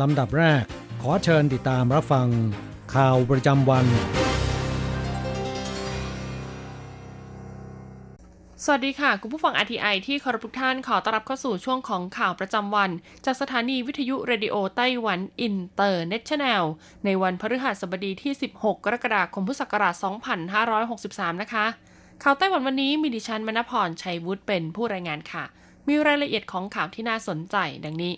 ลำดับแรก ขอเชิญติดตามรับฟัง ข่าวประจำวัน สวัสดีค่ะ คุณผู้ฟัง RTI ที่เคารพทุกท่านขอต้อนรับเข้าสู่ช่วงของข่าวประจำวัน จากสถานีวิทยุ Radio Taiwan International ในวันพฤหัสบดีที่ 16 กรกฎาคมพุทธศักราช 2563 นะคะ ข่าวไต้หวันวันนี้มีดิฉันมณพรชัยวุฒิเป็นผู้รายงานค่ะ มีรายละเอียดของข่าวที่น่าสนใจดังนี้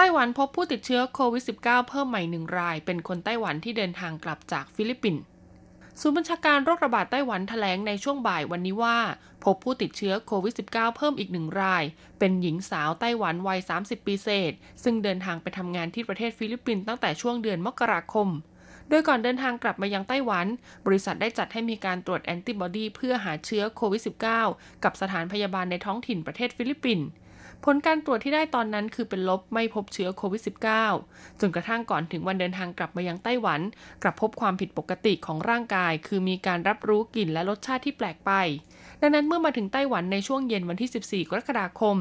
ไต้หวันพบผู้ติดเชื้อโควิด -19 เพิ่มใหม่หนึ่งราย เป็นคนไต้หวันที่เดินทางกลับจากฟิลิปปินส์ศูนย์บัญชาการโรคระบาดไต้หวันแถลงในช่วงบ่ายวันนี้ว่า พบผู้ติดเชื้อโควิด -19 เพิ่มอีกหนึ่งราย เป็นหญิงสาวไต้หวันวัย 30 ปีเศษ ซึ่งเดินทางไปทำงานที่ประเทศฟิลิปปินส์ตั้งแต่ช่วงเดือนมกราคม โดยก่อนเดินทางกลับมายังไต้หวัน บริษัทได้จัดให้มีการตรวจแอนติบอดีเพื่อหาเชื้อโควิด -19 กับสถานพยาบาลในท้องถิ่นประเทศฟิลิปปินส์ ผลการตรวจที่ได้ตอนนั้นคือเป็นลบไม่พบเชื้อโควิด -19 จนกระทั่งก่อนถึงวันเดินทางกลับมายังไต้หวัน กลับพบความผิดปกติของร่างกาย คือมีการรับรู้กลิ่นและรสชาติที่แปลกไปดังนั้นเมื่อมาถึงไต้หวันในช่วงเย็นวันที่ 14 กรกฎาคม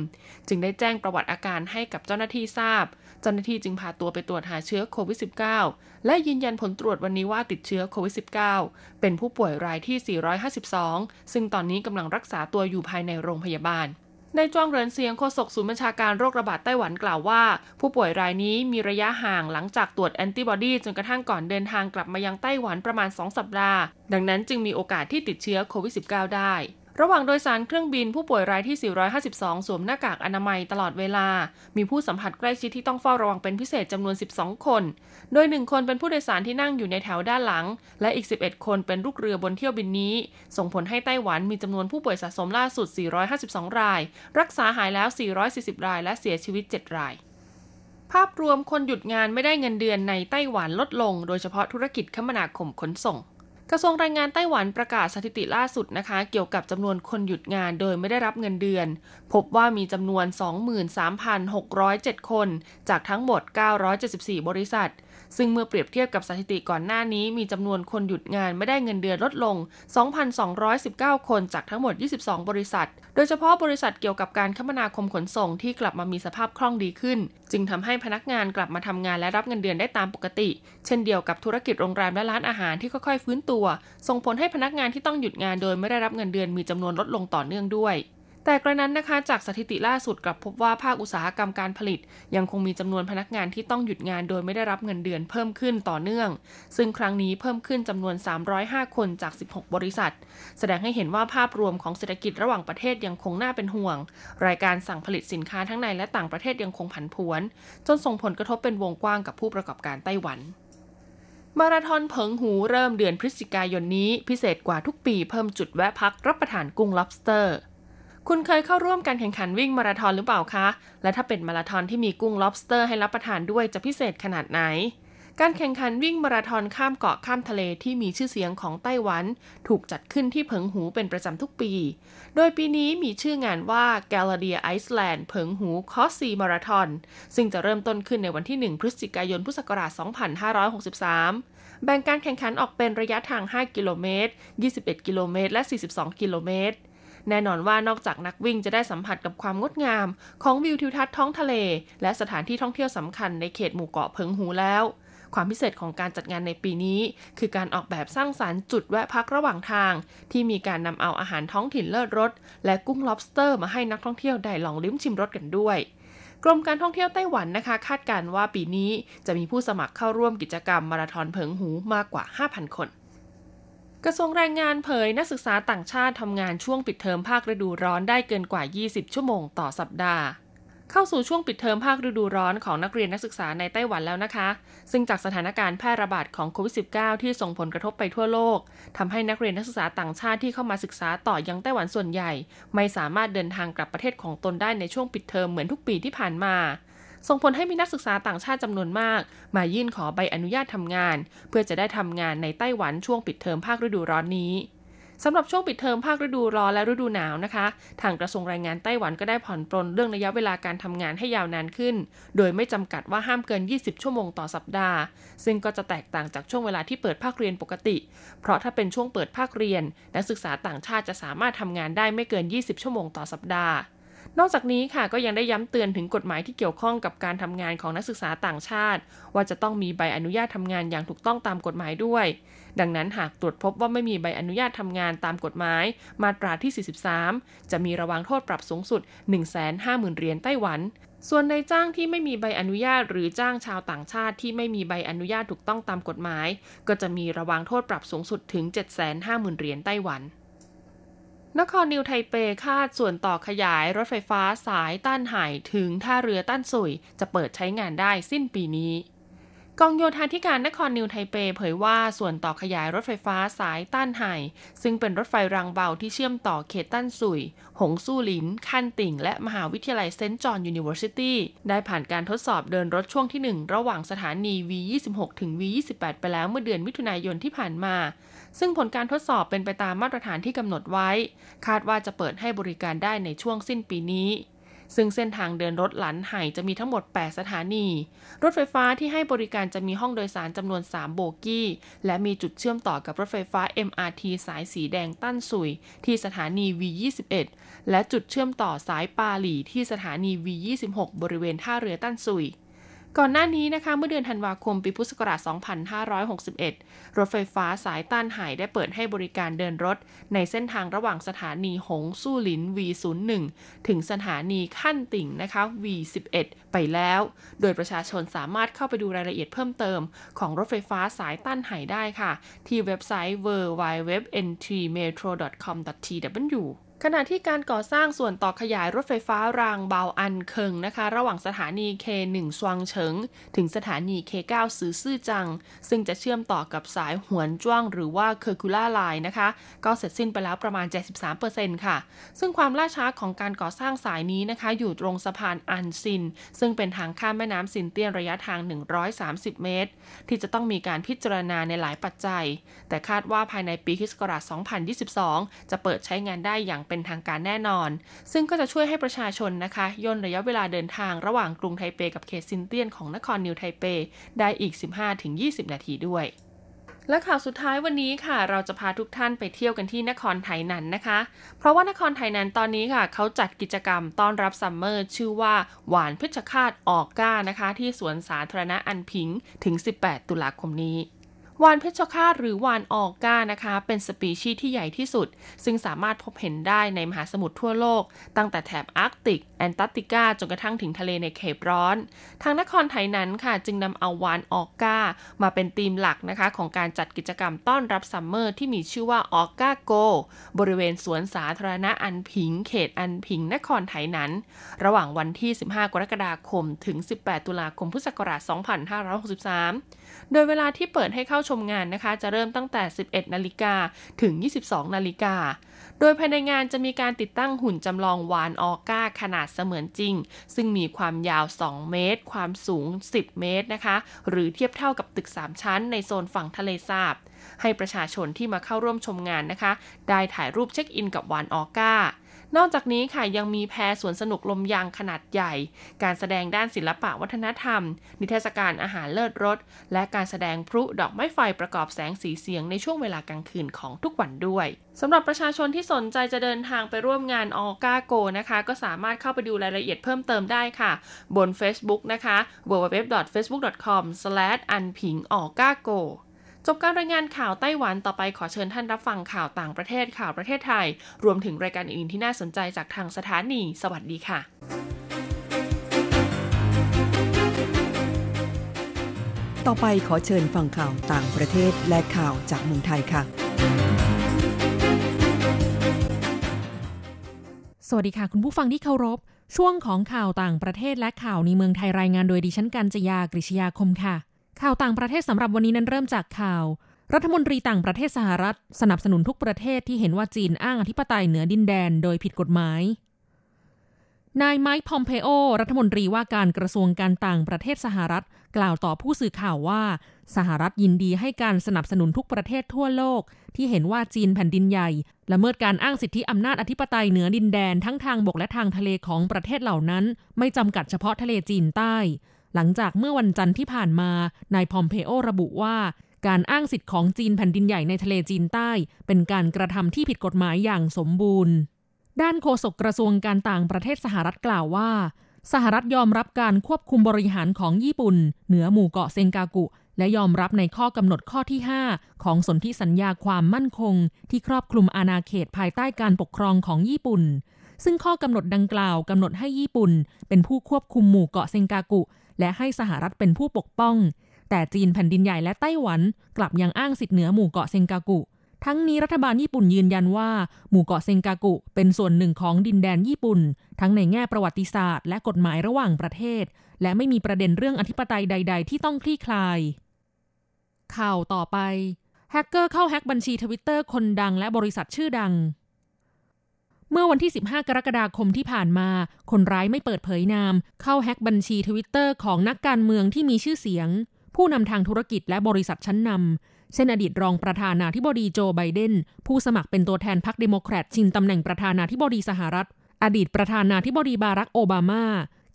จึงได้แจ้งประวัติอาการให้กับเจ้าหน้าที่ทราบ เจ้าหน้าที่จึงพาตัวไปตรวจหาเชื้อโควิด -19 และยืนยันผลตรวจวันนี้ว่าติดเชื้อโควิด -19 เป็นผู้ป่วยรายที่ 452 ซึ่งตอนนี้กำลังรักษาตัวอยู่ภายในโรงพยาบาล ในจ้วงเรินเซียงโฆษกศูนย์บัญชาการโรคระบาดไต้หวันกล่าวว่า ผู้ป่วยรายนี้มีระยะห่างหลังจากตรวจแอนติบอดีจนกระทั่งก่อนเดินทางกลับมายังไต้หวันประมาณ 2 สัปดาห์ ดังนั้นจึงมีโอกาสที่ติดเชื้อโควิด -19 ได้ ระหว่างโดยสารเครื่องบินผู้ป่วยรายที่ 452 สวมหน้ากากอนามัยตลอดเวลา มีผู้สัมผัสใกล้ชิดที่ต้องเฝ้าระวังเป็นพิเศษจำนวน 12 คน โดย 1 คนเป็นผู้โดยสารที่นั่งอยู่ในแถวด้านหลัง และอีก 11 คนเป็นลูกเรือบนเที่ยวบินนี้ ส่งผลให้ไต้หวันมีจำนวนผู้ป่วยสะสมล่าสุด 452 ราย รักษาหายแล้ว 440 ราย และเสียชีวิต 7 รายภาพรวมคนหยุดงานไม่ได้เงินเดือนในไต้หวันลดลง โดยเฉพาะธุรกิจคมนาคมขนส่ง กระทรวงแรงงานไต้หวันประกาศสถิติล่าสุดนะคะ เกี่ยวกับจำนวนคนหยุดงานโดยไม่ได้รับเงินเดือน พบว่ามีจำนวน 23,607 คน จากทั้งหมด 974 บริษัท ซึ่งเมื่อเปรียบเทียบกับสถิติก่อนหน้านี้มีจำนวนคนหยุดงานไม่ได้เงินเดือนลดลง 2,219 คนจากทั้งหมด 22 บริษัท โดยเฉพาะบริษัทเกี่ยวกับการคมนาคมขนส่งที่กลับมามีสภาพคล่องดีขึ้น จึงทำให้พนักงานกลับมาทำงานและรับเงินเดือนได้ตามปกติ เช่นเดียวกับธุรกิจโรงแรมและร้านอาหารที่ค่อยๆฟื้นตัว ส่งผลให้พนักงานที่ต้องหยุดงานโดยไม่ได้รับเงินเดือนมีจำนวนลดลงต่อเนื่องด้วย แต่กระนั้นนะคะจากสถิติล่าสุดกลับพบว่าภาคอุตสาหกรรมการผลิต ยังคงมีจำนวนพนักงานที่ต้องหยุดงานโดยไม่ได้รับเงินเดือนเพิ่มขึ้นต่อเนื่อง ซึ่งครั้งนี้เพิ่มขึ้นจำนวน 305 คนจาก 16 บริษัท แสดงให้เห็นว่าภาพรวมของเศรษฐกิจระหว่างประเทศยังคงน่าเป็นห่วง รายการสั่งผลิตสินค้าทั้งในและต่างประเทศยังคงผันผวน จนส่งผลกระทบเป็นวงกว้างกับผู้ประกอบการไต้หวันมาราธอนเผิงหูเริ่มเดือนพฤศจิกายนนี้ พิเศษกว่าทุกปีเพิ่มจุดแวะพักรับประทานกุ้ง lobster คุณเคยเข้าร่วมการแข่งขันวิ่งมาราธอนหรือเปล่าคะ และถ้าเป็นมาราธอนที่มีกุ้ง lobster ให้รับประทานด้วยจะพิเศษขนาดไหน การแข่งขันวิ่งมาราธอนข้ามเกาะข้ามทะเลที่มีชื่อเสียงของไต้หวัน ถูกจัดขึ้นที่เผิงหูเป็นประจำทุกปี โดยปีนี้มีชื่องานว่า g a l a d i a Iceland เผิงหูคอสซีมาราธอน ซึ่งจะเริ่มต้นขึ้นในวันที่ 1 พฤศจิกายน พุทธศักราช 2563แบ่งการแข่งขันออกเป็นระยะทาง 5 กิโลเมตร 21 กิโลเมตร และ 42 กิโลเมตร แน่นอนว่านอกจากนักวิ่งจะได้สัมผัสกับความงดงาม ของวิวทิวทัศน์ท้องทะเล และสถานที่ท่องเที่ยวสำคัญในเขตหมู่เกาะเพิงหูแล้ว ความพิเศษของการจัดงานในปีนี้ คือการออกแบบสร้างสารรค์จุดแวะพักระหว่างทาง ที่มีการนำเอาอาหารท้องถิ่นเลิศรสและกุ้ง lobster มาให้นักท่องเที่ยวได้ลองลิ้มชิมรสกันด้วยกรมการท่องเที่ยวไต้หวันนะคะ คาดการว่าปีนี้จะมีผู้สมัครเข้าร่วมกิจกรรมมาราธอนเพิงหูมากกว่า 5,000 คน กระทรวงแรงงานเผยนักศึกษาต่างชาติทำงานช่วงปิดเทอมภาคฤดูร้อนได้เกินกว่า 20 ชั่วโมงต่อสัปดาห์ เข้าสู่ช่วงปิดเทอมภาคฤดูร้อนของนักเรียนนักศึกษาในไต้หวันแล้วนะคะ ซึ่งจากสถานการณ์แพร่ระบาดของโควิด -19 ที่ส่งผลกระทบไปทั่วโลกทำให้นักเรียนนักศึกษาต่างชาติที่เข้ามาศึกษาต่อยังไต้หวันส่วนใหญ่ ไม่สามารถเดินทางกลับประเทศของตนได้ในช่วงปิดเทอมเหมือนทุกปีที่ผ่านมา ส่งผลให้มีนักศึกษาต่างชาติจำนวนมาก มายื่นขอใบอนุญาตทำงาน เพื่อจะได้ทำงานในไต้หวันช่วงปิดเทอมภาคฤดูร้อนนี้สำหรับช่วงปิดเทอมภาคฤดูร้อนและฤดูหนาวนะคะ ทางกระทรวงแรงงานไต้หวันก็ได้ผ่อนปลนเรื่องระยะเวลาการทำงานให้ยาวนานขึ้น โดยไม่จำกัดว่าห้ามเกิน 20 ชั่วโมงต่อสัปดาห์ ซึ่งก็จะแตกต่างจากช่วงเวลาที่เปิดภาคเรียนปกติ เพราะถ้าเป็นช่วงเปิดภาคเรียน นักศึกษาต่างชาติจะสามารถทำงานได้ไม่เกิน 20 ชั่วโมงต่อสัปดาห์ นอกจากนี้ค่ะก็ยังได้ย้ำเตือนถึงกฎหมายที่เกี่ยวข้องกับการทำงานของนักศึกษาต่างชาติ ว่าจะต้องมีใบอนุญาตทำงานอย่างถูกต้องตามกฎหมายด้วย ดังนั้นหากตรวจพบว่าไม่มีใบอนุญาตทำงานตามกฎหมาย มาตราที่ 43 จะมีระวางโทษปรับสูงสุด 150,000เหรียญไต้หวัน ส่วนในจ้างที่ไม่มีใบอนุญาตหรือจ้างชาวต่างชาติที่ไม่มีใบอนุญาตถูกต้องตามกฎหมาย ก็จะมีระวางโทษปรับสูงสุดถึง 750,000เหรียญไต้หวัน นครนิวไทเปคาดส่วนต่อขยายรถไฟฟ้าสายต้านไห่ถึงท่าเรือต้านสุย จะเปิดใช้งานได้สิ้นปีนี้ กองโยธาธิการนครนิวไทเปเผยว่าส่วนต่อขยายรถไฟฟ้าสายต้านไห่ซึ่งเป็นรถไฟรางเบาที่เชื่อมต่อเขตต้านสุย หงสู้หลิน คันติ่ง และมหาวิทยาลัย St. John's University ได้ผ่านการทดสอบเดินรถช่วงที่ 1 ระหว่างสถานี V26 ถึง V28 ไปแล้วเมื่อเดือนมิถุนายนที่ผ่านมา ซึ่งผลการทดสอบเป็นไปตามมาตรฐานที่กำหนดไว้ คาดว่าจะเปิดให้บริการได้ในช่วงสิ้นปีนี้ ซึ่งเส้นทางเดินรถหลันไห่จะมีทั้งหมด 8 สถานี รถไฟฟ้าที่ให้บริการจะมีห้องโดยสารจำนวน 3 โบกี้ และมีจุดเชื่อมต่อกับรถไฟฟ้า MRT สายสีแดงตั้นสุย ที่สถานี V21 และจุดเชื่อมต่อสายปาหลีที่สถานี V26 บริเวณท่าเรือตั้นสุย ก่อนหน้านี้นะคะเมื่อเดือนธันวาคมปีพุทธศักราช 2561 รถไฟฟ้าสายต้านหายได้เปิดให้บริการเดินรถ ในเส้นทางระหว่างสถานีหงสู้หลิน V01 ถึงสถานีขั้นติ่งนะคะ V11 ไปแล้ว โดยประชาชนสามารถเข้าไปดูรายละเอียดเพิ่มเติม ของรถไฟฟ้าสายต้านหายได้ค่ะ ที่เว็บไซต์ www.ntmetro.com.tw ขณะที่การก่อสร้างส่วนต่อขยายรถไฟฟ้ารางเบาอันเคิงนะคะ ระหว่างสถานี K1 สวงเฉิง ถึงสถานี K9 ซือซื่อจัง ซึ่งจะเชื่อมต่อกับสายหวนจ้วงหรือว่า Circular Line นะคะ ก็เสร็จสิ้นไปแล้วประมาณ 73%ค่ะ ซึ่งความล่าช้าของการก่อสร้างสายนี้นะคะ อยู่ตรงสะพานอันซิน ซึ่งเป็นทางข้ามแม่น้ำซินเตียนระยะทาง 130 เมตร ที่จะต้องมีการพิจารณาในหลายปัจจัย แต่คาดว่าภายในปีคศ2022 จะเปิดใช้งานได้อย่างเป็นทางการแน่นอน ซึ่งก็จะช่วยให้ประชาชนนะคะย่นระยะเวลาเดินทางระหว่างกรุงไทเปกับเขตซินเตียนของนครนิวไทเป ได้อีก 15-20 นาทีด้วยและข่าวสุดท้ายวันนี้ค่ะ เราจะพาทุกท่านไปเที่ยวกันที่นครไทนันนะคะ เพราะว่านครไทนันตอนนี้ค่ะ เขาจัดกิจกรรมต้อนรับ summer ชื่อว่าวาฬเพชฌฆาต orca นะคะ ที่สวนสาธารณะอันผิง ถึง 18 ตุลาคมนี้ วาฬเพชฌฆาตหรือวาฬ orca นะคะ เป็นสปีชีส์ที่ใหญ่ที่สุด ซึ่งสามารถพบเห็นได้ในมหาสมุทรทั่วโลก ตั้งแต่แถบอาร์กติก แอนตาร์กติกาจนกระทั่งถึงทะเลในเขตร้อน ทางนครไทยนั้นค่ะจึงนำเอาวานออกก้ามาเป็นธีมหลักนะคะของการจัดกิจกรรมต้อนรับซัมเมอร์ที่มีชื่อว่าออกก้าโก บริเวณสวนสาธารณะอันพิง เขตอันพิงนครไทยนั้น ระหว่างวันที่ 15 กรกฎาคม ถึง 18 ตุลาคมพุทธศักราช 2563 โดยเวลาที่เปิดให้เข้าชมงานนะคะ จะเริ่มตั้งแต่ 11 นาฬิกาถึง 22 นาฬิกา โดยภายในงานจะมีการติดตั้งหุ่นจำลองวานออก้าขนาดเสมือนจริง ซึ่งมีความยาว 2 เมตร ความสูง 10 เมตรนะคะ หรือเทียบเท่ากับตึก 3 ชั้นในโซนฝั่งทะเลสาบ ให้ประชาชนที่มาเข้าร่วมชมงานนะคะ ได้ถ่ายรูปเช็คอินกับวานออก้า นอกจากนี้ค่ะยังมีแพรสวนสนุกลมยางขนาดใหญ่ การแสดงด้านศิลปะวัฒนธรรม นิทรรศการอาหารเลิศรส และการแสดงพลุดอกไม้ไฟประกอบแสงสีเสียงในช่วงเวลากลางคืนของทุกวันด้วยสำหรับประชาชนที่สนใจจะเดินทางไปร่วมงานออกาโกนะคะ ก็สามารถเข้าไปดูรายละเอียดเพิ่มเติมได้ค่ะ บน Facebook นะคะ www.facebook.com/anpingorgago จบการรายงานข่าวไต้หวันต่อไปขอเชิญท่านรับฟังข่าวต่างประเทศข่าวประเทศไทย รวมถึงรายการอื่นๆที่น่าสนใจจากทางสถานี สวัสดีค่ะต่อไปขอเชิญฟังข่าวต่างประเทศและข่าวจากเมืองไทยค่ะ สวัสดีค่ะ คุณผู้ฟังที่เคารพ ช่วงของข่าวต่างประเทศและข่าวในเมืองไทยรายงานโดยดิฉันกัญจยากริชยาคมค่ะ ข่าวต่างประเทศสำหรับวันนี้นั้นเริ่มจากข่าว รัฐมนตรีต่างประเทศสหรัฐ สนับสนุนทุกประเทศที่เห็นว่าจีนอ้างอธิปไตยเหนือดินแดนโดยผิดกฎหมาย นายไมค์พอมเพโอ รัฐมนตรีว่าการกระทรวงการต่างประเทศสหรัฐ กล่าวต่อผู้สื่อข่าวว่า สหรัฐยินดีให้การสนับสนุนทุกประเทศทั่วโลก ที่เห็นว่าจีนแผ่นดินใหญ่ละเมิดการอ้างสิทธิอำนาจอธิปไตยเหนือดินแดนทั้งทางบกและทางทะเลของประเทศเหล่านั้น ไม่จำกัดเฉพาะทะเลจีนใต้ หลังจากเมื่อวันจันทร์ที่ผ่านมานายพอมเพโอระบุว่า การอ้างสิทธิ์ของจีนแผ่นดินใหญ่ในทะเลจีนใต้ เป็นการกระทำที่ผิดกฎหมายอย่างสมบูรณ์ ด้านโฆษกกระทรวงการต่างประเทศสหรัฐกล่าวว่า สหรัฐยอมรับการควบคุมบริหารของญี่ปุ่น เหนือหมู่เกาะเซงกากุ และยอมรับในข้อกำหนดข้อที่ 5 ของสนธิสัญญาความมั่นคง ที่ครอบคลุมอาณาเขตภายใต้การปกครองของญี่ปุ่นซึ่งข้อกำหนดดังกล่าวกำหนดให้ญี่ปุ่น เป็นผู้ควบคุมหมู่เกาะเซงกากุ และให้สหรัฐเป็นผู้ปกป้อง แต่จีนแผ่นดินใหญ่และไต้หวัน กลับยังอ้างสิทธิเหนือหมู่เกาะเซงกากุ ทั้งนี้รัฐบาลญี่ปุ่นยืนยันว่า หมู่เกาะเซงกากุ เป็นส่วนหนึ่งของดินแดนญี่ปุ่น ทั้งในแง่ประวัติศาสตร์และกฎหมายระหว่างประเทศ และไม่มีประเด็นเรื่องอธิปไตยใด ๆ ที่ต้องคลี่คลาย ข่าวต่อไปแฮกเกอร์เข้าแฮกบัญชีทวิตเตอร์คนดังและบริษัทชื่อดัง เมื่อวันที่ 15 กรกฎาคมที่ผ่านมา คนร้ายไม่เปิดเผยนาม เข้าแฮกบัญชีทวิตเตอร์ของนักการเมืองที่มีชื่อเสียง ผู้นำทางธุรกิจและบริษัทชั้นนำเช่นอดีตรองประธานาธิบดีโจไบเดน ผู้สมัครเป็นตัวแทนพรรคเดโมแครตชิงตำแหน่งประธานาธิบดีสหรัฐ อดีตประธานาธิบดีบารักโอบามา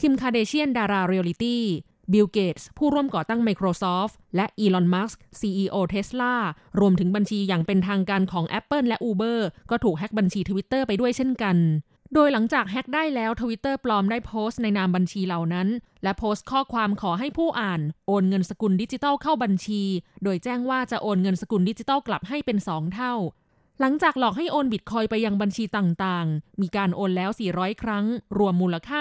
คิมคาร์เดเชียนดาราเรียลิตี้ บิลเกตส์ผู้ร่วมก่อตั้ง Microsoft และอีลอนมัสก์ CEO Tesla รวมถึงบัญชีอย่างเป็นทางการของ Apple และ Uber ก็ถูกแฮ็กบัญชี Twitter ไปด้วยเช่นกัน โดยหลังจากแฮ็กได้แล้ว Twitter ปลอมได้โพสต์ในนามบัญชีเหล่านั้น และโพสต์ข้อความขอให้ผู้อ่าน โอนเงินสกุลดิจิทัลเข้าบัญชี โดยแจ้งว่าจะโอนเงินสกุลดิจิทัลกลับให้เป็น 2 เท่า หลังจากหลอกให้โอนบิตคอยน์ไปยังบัญชีต่างๆ มีการโอนแล้ว 400 ครั้ง รวมมูลค่า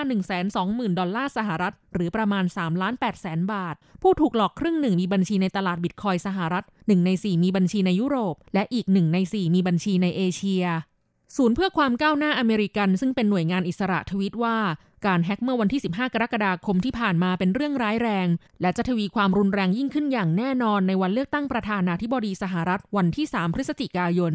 120,000 ดอลลาร์สหรัฐ หรือประมาณ3ล้าน8แสนบาท ผู้ถูกหลอกครึ่งหนึ่งมีบัญชีในตลาดบิตคอยน์สหรัฐ 1 ใน 4 มีบัญชีในยุโรป และอีก 1 ใน 4 มีบัญชีในเอเชีย ศูนย์เพื่อความก้าวหน้าอเมริกัน ซึ่งเป็นหน่วยงานอิสระทวีตว่า การแฮ็กเมื่อวันที่ 15 กรกฎาคมที่ผ่านมาเป็นเรื่องร้ายแรง และจะทวีความรุนแรงยิ่งขึ้นอย่างแน่นอนในวันเลือกตั้งประธานาธิบดีสหรัฐวันที่ 3 พฤศจิกายน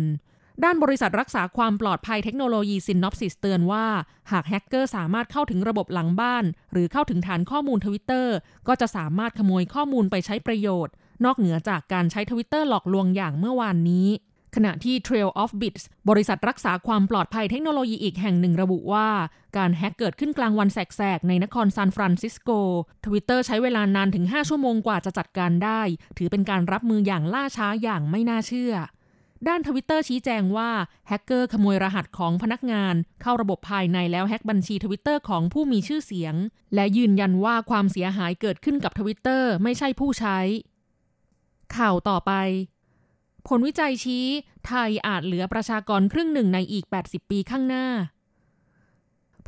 ด้านบริษัทรักษาความปลอดภัยเทคโนโลยี Synopsys เตือนว่า หากแฮกเกอร์สามารถเข้าถึงระบบหลังบ้าน หรือเข้าถึงฐานข้อมูลทวิตเตอร์ก็จะสามารถขโมยข้อมูลไปใช้ประโยชน์ นอกเหนือจากการใช้ทวิตเตอร์หลอกลวงอย่างเมื่อวานนี้ ขณะที่ Trail of Bits บริษัทรักษาความปลอดภัยเทคโนโลยีอีกแห่งหนึ่งระบุว่า การแฮ็กเกิดขึ้นกลางวันแสกๆ ในนครซานฟรานซิสโกทวิตเตอร์ใช้เวลานานถึง 5 ชั่วโมงกว่าจะจัดการได้ ถือเป็นการรับมืออย่างล่าช้าอย่างไม่น่าเชื่อ ด้านทวิตเตอร์ชี้แจงว่าแฮกเกอร์ขโมยรหัสของพนักงาน เข้าระบบภายในแล้วแฮกบัญชีทวิตเตอร์ของผู้มีชื่อเสียง และยืนยันว่าความเสียหายเกิดขึ้นกับทวิตเตอร์ไม่ใช่ผู้ใช้ ข่าวต่อไป ผลวิจัยชี้ ไทยอาจเหลือประชากรครึ่งหนึ่งในอีก 80 ปีข้างหน้า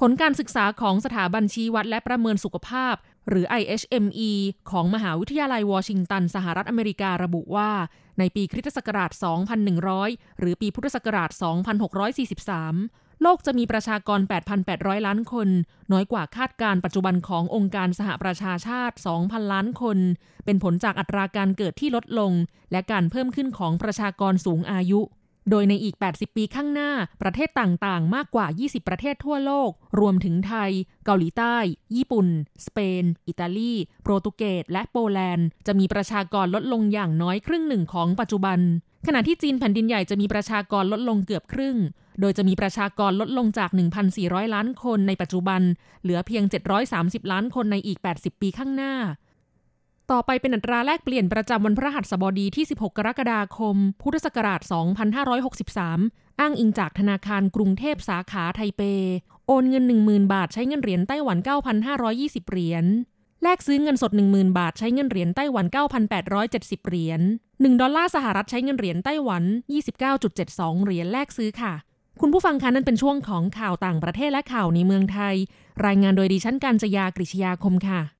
ผลการศึกษาของสถาบันชี้วัดและประเมินสุขภาพ หรือ IHME ของมหาวิทยาลัยวอชิงตัน สหรัฐอเมริการะบุว่า ในปีคริสตศักราช 2100 หรือปีพุทธศักราช 2643 โลกจะมีประชากร 8,800 ล้านคน น้อยกว่าคาดการปัจจุบันขององค์การสหประชาชาติ 2,000 ล้านคน เป็นผลจากอัตราการเกิดที่ลดลง และการเพิ่มขึ้นของประชากรสูงอายุ โดยในอีก 80 ปีข้างหน้า ประเทศต่างๆ มากกว่า 20 ประเทศทั่วโลก รวมถึงไทย เกาหลีใต้ ญี่ปุ่น สเปน อิตาลี โปรตุเกส และโปแลนด์ จะมีประชากรลดลงอย่างน้อยครึ่งหนึ่งของปัจจุบัน ขณะที่จีนแผ่นดินใหญ่จะมีประชากรลดลงเกือบครึ่ง โดยจะมีประชากรลดลงจาก 1,400 ล้านคนในปัจจุบัน เหลือเพียง 730 ล้านคนในอีก 80 ปีข้างหน้า ต่อไปเป็นอัตราแลกเปลี่ยนประจำวันพฤหัสบดีที่ 16 กรกฎาคม พุทธศักราช 2563 อ้างอิงจากธนาคารกรุงเทพสาขาไทเป โอนเงิน 10,000 บาทใช้เงินเหรียญไต้หวัน 9,520 เหรียญแลกซื้อเงินสด 10,000 บาทใช้เงินเหรียญไต้หวัน 9,870 เหรียญ 1 ดอลลาร์สหรัฐใช้เงินเหรียญไต้หวัน 29.72 เหรียญแลกซื้อค่ะ คุณผู้ฟังคะนั่นเป็นช่วงของข่าวต่างประเทศและข่าวในเมืองไทย รายงานโดยดิฉันการจยากริชยาคมค่ะ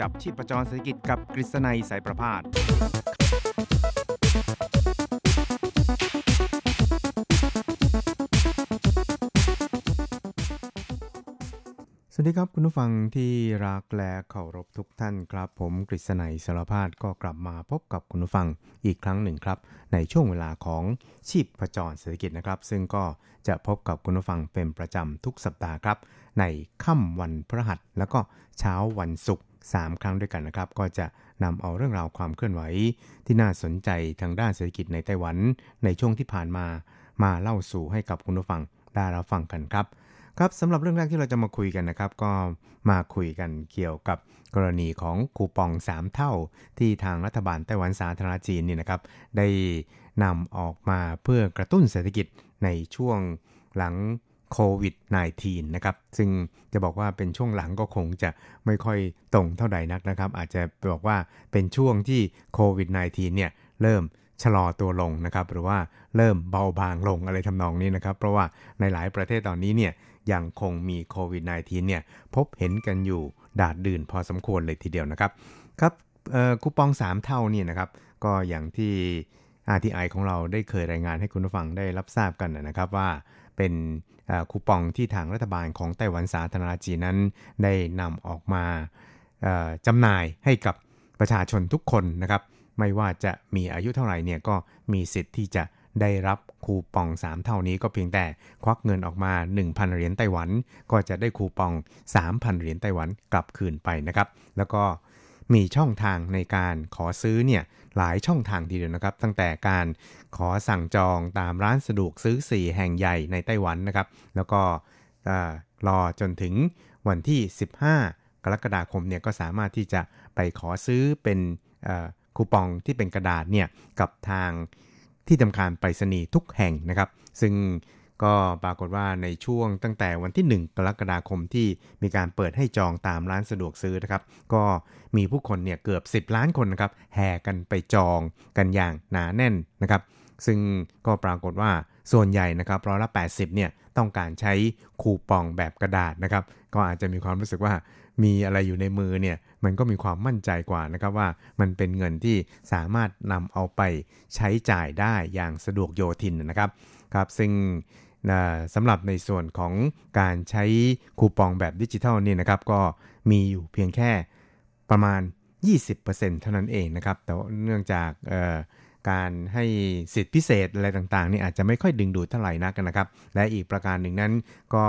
จับชีพจรเศรษฐกิจกับกฤษณัยสายประพาสสวัสดีครับคุณผู้ฟังที่รักและเคารพทุกท่านครับ ผมกฤษณัยสารพาดก็กลับมาพบกับคุณผู้ฟังอีกครั้งหนึ่งครับ ในช่วงเวลาของชีพประจรเศรษฐกิจนะครับ ซึ่งก็จะพบกับคุณผู้ฟังเป็นประจำทุกสัปดาห์ครับ ในค่ำวันพฤหัสแล้วก็เช้าวันศุกร์ 3 ครั้งด้วยกันนะครับ ก็จะนำเอาเรื่องราวความเคลื่อนไหว ที่น่าสนใจทางด้านเศรษฐกิจในไต้หวัน ในช่วงที่ผ่านมา มาเล่าสู่ให้กับคุณผู้ฟังได้รับฟังกันครับ ครับสำหรับเรื่องแรกที่เราจะมาคุยกันนะครับ ก็มาคุยกันเกี่ยวกับกรณีของคูปอง 3 เท่า ที่ทางรัฐบาลไต้หวันสาธารณจีนนี่นะครับ ได้นำออกมาเพื่อกระตุ้นเศรษฐกิจในช่วงหลัง โควิด -19 นะครับ ซึ่งจะบอกว่าเป็นช่วงหลังก็คงจะไม่ค่อยตรงเท่าใดนักนะครับ อาจจะบอกว่าเป็นช่วงที่โควิด -19 เนี่ยเริ่มชะลอตัวลงนะครับ หรือว่าเริ่มเบาบางลงอะไรทำนองนี้นะครับ เพราะว่าในหลายประเทศตอนนี้เนี่ยยังคงมีโควิด -19 เนี่ยพบเห็นกันอยู่ดาดดื่นพอสมควรเลยทีเดียวนะครับครับคูปอง 3 เท่านี่นะครับ ก็อย่างที่ RTI ของเราได้เคยรายงานให้คุณผู้ฟังได้รับทราบกันนะครับว่าเป็น คูปองที่ทางรัฐบาลของไต้หวันสาธารณจีนนั้น ได้นำออกมาจำหน่ายให้กับประชาชนทุกคนนะครับ ไม่ว่าจะมีอายุเท่าไหร่เนี่ยก็มีสิทธิ์ที่จะได้รับคูปอง 3 เท่านี้ก็เพียงแต่ควักเงินออกมา 1,000 เหรียญไต้หวัน ก็จะได้คูปอง 3,000 เหรียญไต้หวันกลับคืนไปนะครับ แล้วก็ มีช่องทางในการขอซื้อเนี่ยหลายช่องทางทีเดียวนะครับ ตั้งแต่การขอสั่งจองตามร้านสะดวกซื้อ 4 แห่งใหญ่ในไต้หวันนะครับ แล้วก็เอ่อรอจนถึงวันที่ 15 กรกฎาคมเนี่ยก็สามารถที่จะไปขอซื้อเป็นคูปองที่เป็นกระดาษเนี่ยกับทางที่ทำการไปรษณีย์ทุกแห่งนะครับ ซึ่ง ก็ปรากฏว่าในช่วงตั้งแต่วันที่ 1 กรกฎาคมที่มีการเปิดให้จองตามร้านสะดวกซื้อนะครับ ก็มีผู้คนเนี่ยเกือบ 10 ล้านคนนะครับแห่กันไปจองกันอย่างหนาแน่นนะครับ ซึ่งก็ปรากฏว่าส่วนใหญ่นะครับร้อยละ 80เนี่ยต้องการใช้คูปองแบบกระดาษนะครับ ก็อาจจะมีความรู้สึกว่ามีอะไรอยู่ในมือเนี่ยมันก็มีความมั่นใจกว่านะครับว่ามันเป็นเงินที่สามารถนำเอาไปใช้จ่ายได้อย่างสะดวกโยทินนะครับครับ ซึ่ง นะสำหรับในส่วนของการใช้คูปองแบบดิจิทัลนี่นะครับ ก็มีอยู่เพียงแค่ประมาณ 20%เท่านั้นเองนะครับ แต่ว่าเนื่องจากการให้สิทธิพิเศษอะไรต่างๆนี่อาจจะไม่ค่อยดึงดูดเท่าไหร่นักนะครับ และอีกประการหนึ่งนั้นก็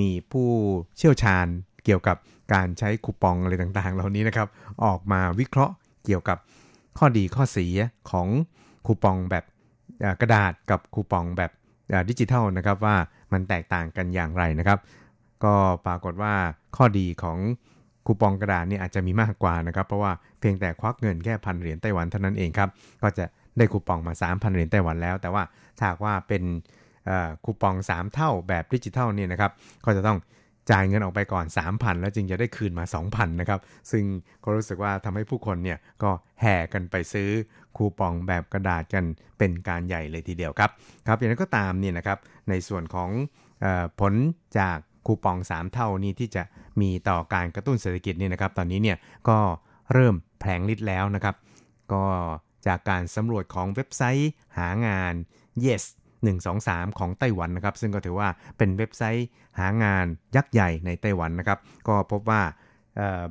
มีผู้เชี่ยวชาญเกี่ยวกับการใช้คูปองอะไรต่างๆ เหล่านี้นะครับ ออกมาวิเคราะห์เกี่ยวกับข้อดีข้อเสียของคูปองแบบกระดาษกับคูปองแบบ ดิจิทัลนะครับว่ามันแตกต่างกันอย่างไรนะครับ ก็ปรากฏว่าข้อดีของคูปองกระดาษนี่อาจจะมีมากกว่านะครับ เพราะว่าเพียงแต่ควักเงินแค่พันเหรียญไต้หวันเท่านั้นเองครับก็จะได้คูปองมา 3,000เหรียญไต้หวันแล้ว แต่ว่าถ้าหากว่าเป็นคูปอง 3 เท่าแบบดิจิทัลเนี่ยนะครับก็จะต้อง จ่ายเงินออกไปก่อน 3,000 แล้วจึงจะได้คืนมา 2,000 นะครับ ซึ่งก็รู้สึกว่าทำให้ผู้คนเนี่ยก็แห่กันไปซื้อคูปองแบบกระดาษกันเป็นการใหญ่เลยทีเดียวครับ ครับ อย่างนั้นก็ตามเนี่ยนะครับ ในส่วนของออผลจากคูปอง 3 เท่านี้ที่จะมีต่อการกระตุ้นเศรษฐกิจนี่นะครับ ตอนนี้เนี่ยก็เริ่มแผลงฤทธิ์แล้วนะครับ ก็จากการสำรวจของเว็บไซต์หางาน yes 123 ของไต้หวันนะครับ ซึ่งก็ถือว่าเป็นเว็บไซต์หางานยักษ์ใหญ่ในไต้หวันนะครับ ก็พบว่า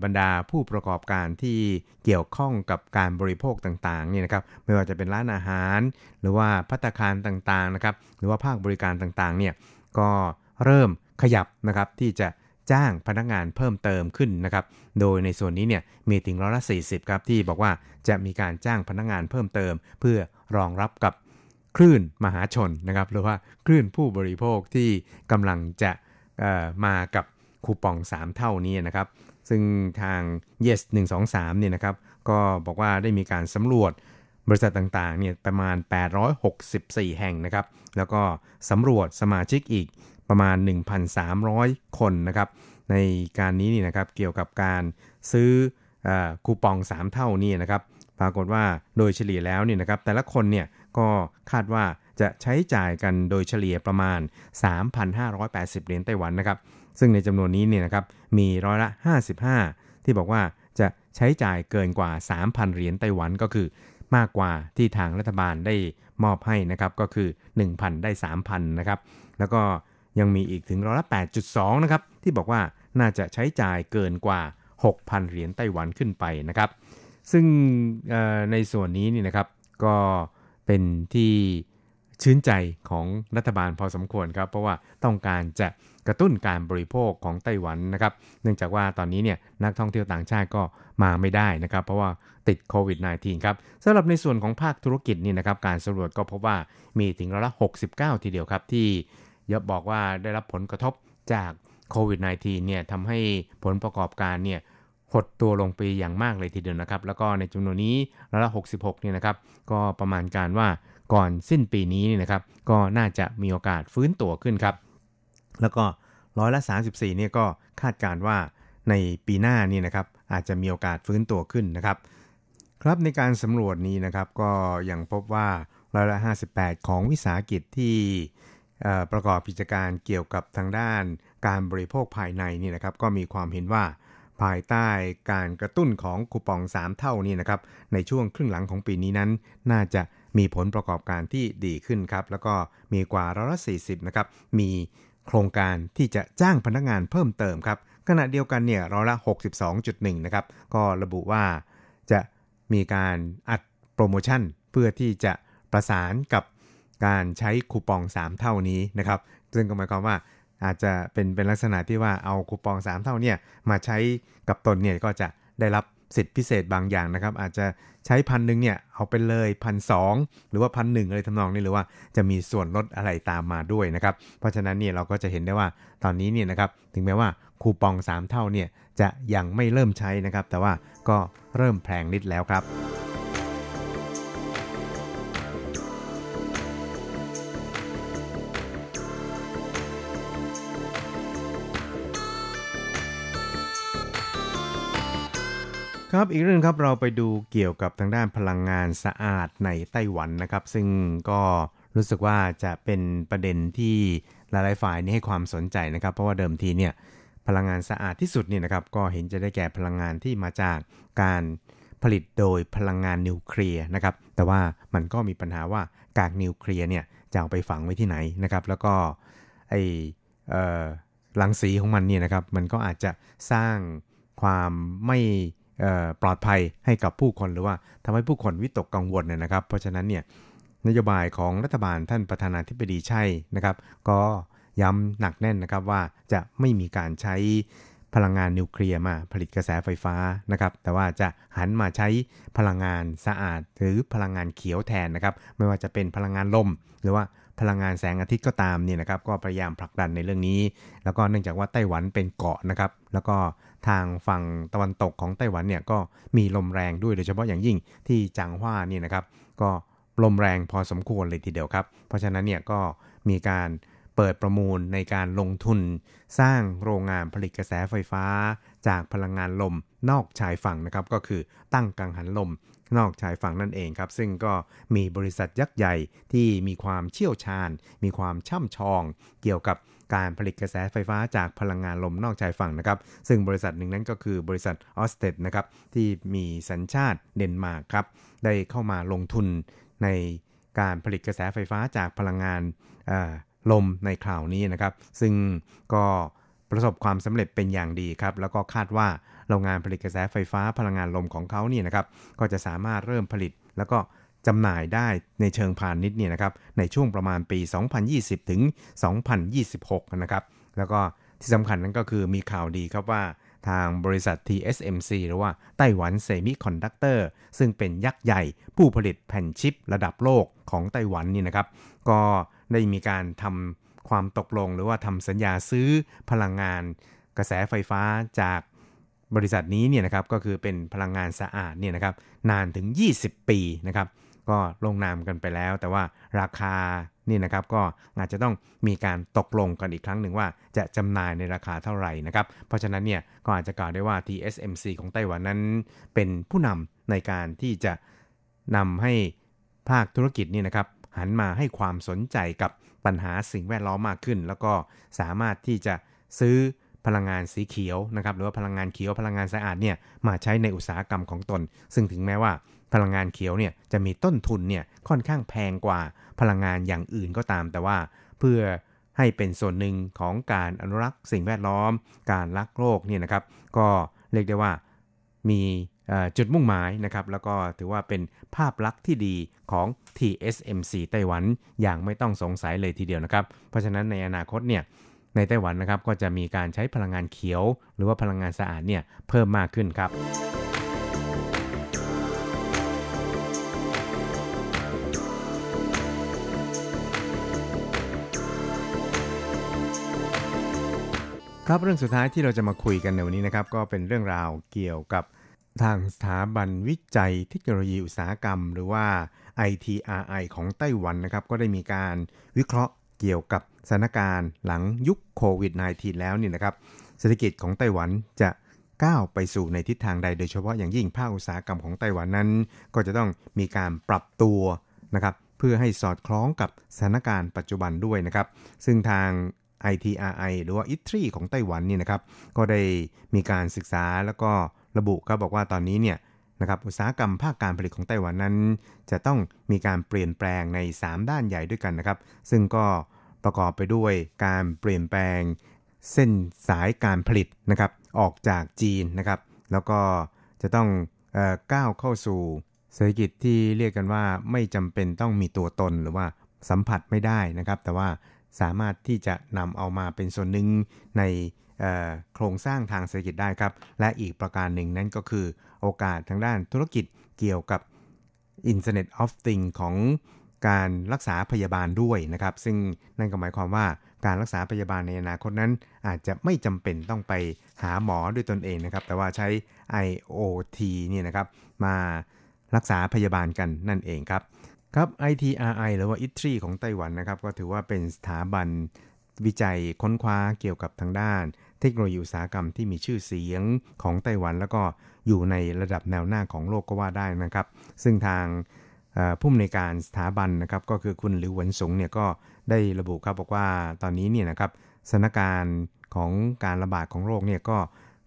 บรรดาผู้ประกอบการที่เกี่ยวข้องกับการบริโภคต่างๆนี่นะครับไม่ว่าจะเป็นร้านอาหาร หรือว่าพัตตาคารต่างๆนะครับหรือว่าภาคบริการต่างๆเนี่ยก็เริ่มขยับนะครับที่จะจ้างพนักงานเพิ่มเติมขึ้นนะครับ โดยในส่วนนี้เนี่ยมีถึงร้อยละ40 ครับที่บอกว่าจะมีการจ้างพนักงานเพิ่มเติม เพื่อรองรับกับ คลื่นมหาชนนะครับหรือว่าคลื่นผู้บริโภคที่กำลังจะมากับคูปอง 3 เท่านี้นะครับ ซึ่งทาง yes 123เนี่ยนะครับก็บอกว่าได้มีการสำรวจบริษัทต่างๆเนี่ยประมาณ 864 แห่งนะครับ แล้วก็สำรวจสมาชิกอีกประมาณ 1,300 คนนะครับ ในการนี้นี่นะครับเกี่ยวกับการซื้อออคูปอง 3 เท่านี้นะครับ ปรากฏว่าโดยเฉลี่ยแล้วเนี่ยนะครับแต่ละคนเนี่ย ก็คาดว่าจะใช้จ่ายกันโดยเฉลี่ยประมาณ 3,580 เหรียญไต้หวันนะครับ ซึ่งในจำนวนนี้เนี่ยนะครับมีร้อยละ 55 ที่บอกว่าจะใช้จ่ายเกินกว่า 3,000 เหรียญไต้หวันก็คือ มากกว่าที่ทางรัฐบาลได้มอบให้นะครับก็คือ 1,000 ได้ 3,000 นะครับ แล้วก็ยังมีอีกถึงร้อยละ 8.2 นะครับ ที่บอกว่าน่าจะใช้จ่ายเกินกว่า 6,000 เหรียญไต้หวันขึ้นไปนะครับ ซึ่งในส่วนนี้นี่นะครับก็ เป็นที่ชื่นใจของรัฐบาลพอสมควรครับ เพราะว่าต้องการจะกระตุ้นการบริโภคของไต้หวันนะครับ เนื่องจากว่าตอนนี้เนี่ยนักท่องเที่ยวต่างชาติก็มาไม่ได้นะครับ เพราะว่าติดโควิด -19 ครับสำหรับในส่วนของภาคธุรกิจนี่นะครับ การสำรวจก็พบว่ามีถึงร้อยละ69 ทีเดียวครับ ที่ยบบอกว่าได้รับผลกระทบจากโควิด -19 เนี่ยทำให้ผลประกอบการเนี่ย หดตัวลงไปอย่างมากเลยทีเดียวนะครับ แล้วก็ในจำนวนนี้ร้อยละ66เนี่ยนะครับ ก็ประมาณการว่าก่อนสิ้นปีนี้เนี่ยนะครับ ก็น่าจะมีโอกาสฟื้นตัวขึ้นครับ แล้วก็ร้อยละ 34เนี่ยก็คาดการณ์ว่าในปีหน้านี่นะครับ อาจจะมีโอกาสฟื้นตัวขึ้นนะครับ ครับในการสำรวจนี้นะครับก็ยังพบว่าร้อยละ 58 ของวิสาหกิจที่ประกอบกิจการเกี่ยวกับทางด้านการบริโภคภายในนี่นะครับ ก็มีความเห็นว่า ภายใต้การกระตุ้นของคูปอง 3 เท่านี้นะครับในช่วงครึ่งหลังของปีนี้นั้น น่าจะมีผลประกอบการที่ดีขึ้นครับ แล้วก็มีกว่าร้อยละ40นะครับมีโครงการที่จะจ้างพนักงานเพิ่มเติมครับขณะเดียวกันเนี่ยร้อยละ 62.1 นะครับ ก็ระบุว่าจะมีการอัดโปรโมชั่น เพื่อที่จะประสานกับการใช้คูปอง 3 เท่านี้นะครับ ซึ่งก็หมายความว่า อาจจะเป็นเป็นลักษณะที่ว่าเอาคูปอง 3 เท่าเนี่ยมาใช้กับตนเนี่ยก็จะได้รับสิทธิพิเศษบางอย่างนะครับ อาจจะใช้พันหนึ่งเนี่ยเอาไปเลยพันสหรือว่าพันหนึ่งอะไรทำนองนี้หรือว่าจะมีส่วนลดอะไรตามมาด้วยนะครับ เพราะฉะนั้นเนี่ยเราก็จะเห็นได้ว่าตอนนี้เนี่ยนะครับถึงแม้ว่าคูปอง 3 เท่าเนี่ยจะยังไม่เริ่มใช้นะครับ แต่ว่าก็เริ่มแพงนิดแล้วครับ ครับอีกเรื่องครับเราไปดูเกี่ยวกับทางด้านพลังงานสะอาดในไต้หวันนะครับ ซึ่งก็รู้สึกว่าจะเป็นประเด็นที่หลายๆฝ่ายนี่ให้ความสนใจนะครับ เพราะว่าเดิมทีเนี่ยพลังงานสะอาดที่สุดเนี่ยนะครับก็เห็นจะได้แก่พลังงานที่มาจากการผลิตโดยพลังงานนิวเคลียร์นะครับ แต่ว่ามันก็มีปัญหาว่ากากนิวเคลียร์เนี่ยจะเอาไปฝังไว้ที่ไหนนะครับ แล้วก็ไอเอ่อรังสีของมันเนี่ยนะครับ มันก็อาจจะสร้างความไม่ ปลอดภัยให้กับผู้คนหรือว่าทำให้ผู้คนวิตกกังวลเนี่ยนะครับ เพราะฉะนั้นเนี่ยนโยบายของรัฐบาลท่านประธานาธิบดีใช่นะครับ ก็ย้ำหนักแน่นนะครับว่าจะไม่มีการใช้พลังงานนิวเคลียร์มาผลิตกระแสไฟฟ้านะครับ แต่ว่าจะหันมาใช้พลังงานสะอาด หรือพลังงานเขียวแทนนะครับ ไม่ว่าจะเป็นพลังงานลม หรือว่าพลังงานแสงอาทิตย์ก็ตามเนี่ยนะครับ ก็พยายามผลักดันในเรื่องนี้ แล้วก็เนื่องจากว่าไต้หวันเป็นเกาะนะครับ แล้วก็ ทางฝั่งตะวันตกของไต้หวันเนี่ยก็มีลมแรงด้วยโดยเฉพาะอย่างยิ่งที่จางฮวานี่นะครับ ก็ลมแรงพอสมควรเลยทีเดียวครับ เพราะฉะนั้นเนี่ยก็มีการเปิดประมูลในการลงทุน สร้างโรงงานผลิตกระแสไฟฟ้า จากพลังงานลมนอกชายฝั่งนะครับ ก็คือตั้งกังหันลมนอกชายฝั่งนั่นเองครับ ซึ่งก็มีบริษัทยักษ์ใหญ่ที่มีความเชี่ยวชาญ มีความช่ำชอง เกี่ยวกับ การผลิตกระแสไฟฟ้าจากพลังงานลมนอกชายฝั่งนะครับ ซึ่งบริษัทหนึ่งนั้นก็คือบริษัทออสเตดนะครับที่มีสัญชาติเดนมาร์กครับได้เข้ามาลงทุนในการผลิตกระแสไฟฟ้าจากพลังงานลมในคราวนี้นะครับ ซึ่งก็ประสบความสำเร็จเป็นอย่างดีครับ แล้วก็คาดว่าโรงงานผลิตกระแสไฟฟ้าพลังงานลมของเขาเนี่ยนะครับ ก็จะสามารถเริ่มผลิตแล้วก็ จำหน่ายได้ในเชิงพาณิชย์เนี่ยนะครับในช่วงประมาณปี 2020 ถึง 2026 นะครับ แล้วก็ที่สำคัญนั้นก็คือมีข่าวดีครับว่าทางบริษัท TSMC หรือว่าไต้หวันเซมิคอนดักเตอร์ซึ่งเป็นยักษ์ใหญ่ผู้ผลิตแผ่นชิประดับโลกของไต้หวันนี่นะครับ ก็ได้มีการทำความตกลงหรือว่าทำสัญญาซื้อพลังงานกระแสไฟฟ้าจากบริษัทนี้เนี่ยนะครับก็คือเป็นพลังงานสะอาดเนี่ยนะครับนานถึง 20 ปีนะครับ ก็ลงนามกันไปแล้ว แต่ว่าราคานี่นะครับก็อาจจะต้องมีการตกลงกันอีกครั้งหนึ่งว่าจะจำหน่ายในราคาเท่าไหร่นะครับ เพราะฉะนั้นเนี่ยก็อาจจะกล่าวได้ว่า TSMC ของไต้หวันนั้น เป็นผู้นำในการที่จะนำให้ภาคธุรกิจนี่นะครับหันมาให้ความสนใจกับปัญหาสิ่งแวดล้อมมากขึ้น แล้วก็สามารถที่จะซื้อพลังงานสีเขียวนะครับหรือว่าพลังงานเขียวพลังงานสะอาดเนี่ยมาใช้ในอุตสาหกรรมของตน ซึ่งถึงแม้ว่า พลังงานเขียวเนี่ยจะมีต้นทุนเนี่ยค่อนข้างแพงกว่าพลังงานอย่างอื่นก็ตาม แต่ว่าเพื่อให้เป็นส่วนหนึ่งของการอนุรักษ์สิ่งแวดล้อม การรักโลกเนี่ยนะครับ ก็เรียกได้ว่ามีจุดมุ่งหมายนะครับ แล้วก็ถือว่าเป็นภาพลักษณ์ที่ดีของ TSMC ไต้หวันอย่างไม่ต้องสงสัยเลยทีเดียวนะครับ เพราะฉะนั้นในอนาคตเนี่ยในไต้หวันนะครับก็จะมีการใช้พลังงานเขียว หรือว่าพลังงานสะอาดเนี่ยเพิ่มมากขึ้นครับ ครับเรื่องสุดท้ายที่เราจะมาคุยกันในวันนี้นะครับ ก็เป็นเรื่องราวเกี่ยวกับทางสถาบันวิจัยเทคโนโลยีอุตสาหกรรม หรือว่า ITRI ของไต้หวันนะครับ ก็ได้มีการวิเคราะห์เกี่ยวกับสถานการณ์หลังยุคโควิด -19 แล้วนี่นะครับ เศรษฐกิจของไต้หวันจะก้าวไปสู่ในทิศทางใดโดยเฉพาะอย่างยิ่งภาคอุตสาหกรรมของไต้หวันนั้น ก็จะต้องมีการปรับตัวนะครับ เพื่อให้สอดคล้องกับสถานการณ์ปัจจุบันด้วยนะครับ ซึ่งทาง ITRI หรือว่า ITRI ของไต้หวันนี่นะครับ ก็ได้มีการศึกษาแล้วก็ระบุก็บอกว่าตอนนี้เนี่ยนะครับอุตสาหกรรมภาคการผลิตของไต้หวันนั้น จะต้องมีการเปลี่ยนแปลงใน 3 ด้านใหญ่ด้วยกันนะครับ ซึ่งก็ประกอบไปด้วยการเปลี่ยนแปลงเส้นสายการผลิตนะครับออกจากจีนนะครับ แล้วก็จะต้องออก้าวเข้าสู่เศรษฐกิจที่เรียกกันว่าไม่จำเป็นต้องมีตัวตนหรือว่าสัมผัสไม่ได้นะครับ แต่ว่า สามารถที่จะนำเอามาเป็นส่วนหนึ่งในโครงสร้างทางเศรษฐกิจได้ครับ และอีกประการหนึ่งนั้นก็คือโอกาสทางด้านธุรกิจเกี่ยวกับ Internet of Things ของการรักษาพยาบาลด้วยนะครับ ซึ่งนั่นก็หมายความว่าการรักษาพยาบาลในอนาคตนั้น อาจจะไม่จำเป็นต้องไปหาหมอด้วยตนเองนะครับ แต่ว่าใช้ IoT เนี่ยนะครับ มารักษาพยาบาลกันนั่นเองครับ ครับ ITRI หรือว่า ITRI ของไต้หวันนะครับ ก็ถือว่าเป็นสถาบันวิจัยค้นคว้าเกี่ยวกับทางด้าน เทคโนโลยีอุตสาหกรรมที่มีชื่อเสียงของไต้หวัน แล้วก็อยู่ในระดับแนวหน้าของโลกก็ว่าได้นะครับ ซึ่งทางผู้อำนวยการสถาบันนะครับก็คือคุณหลิวหวนสงเนี่ยก็ได้ระบุครับบอกว่าตอนนี้เนี่ยนะครับสถานการณ์ของการระบาดของโรคเนี่ยก็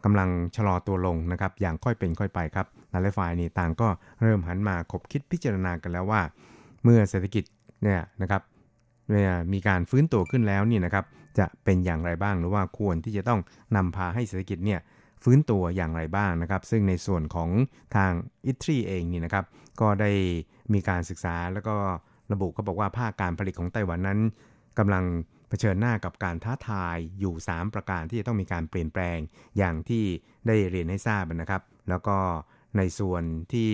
กำลังชะลอตัวลงนะครับอย่างค่อยเป็นค่อยไปครับหลายฝ่ายนี่ต่างก็เริ่มหันมาคบคิดพิจารณากันแล้วว่า เมื่อเศรษฐกิจเนี่ยนะครับมีการฟื้นตัวขึ้นแล้วนี่นะครับจะเป็นอย่างไรบ้างหรือว่าควรที่จะต้องนำพาให้เศรษฐกิจเนี่ยฟื้นตัวอย่างไรบ้างนะครับ ซึ่งในส่วนของทางอิตรีเองนี่นะครับ ก็ได้มีการศึกษาแล้วก็ระบุก็บอกว่าภาคการผลิตของไต้หวันนั้นกำลังเผชิญหน้ากับการท้าทายอยู่ 3 ประการที่จะต้องมีการเปลี่ยนแปลงอย่างที่ได้เรียนให้ทราบนะครับ แล้วก็ในส่วนที่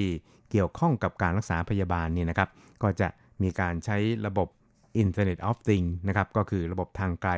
เกี่ยวข้องกับการรักษาพยาบาลนี่นะครับ ก็จะมีการใช้ระบบ Internet of Things นะครับ ก็คือระบบทางไกล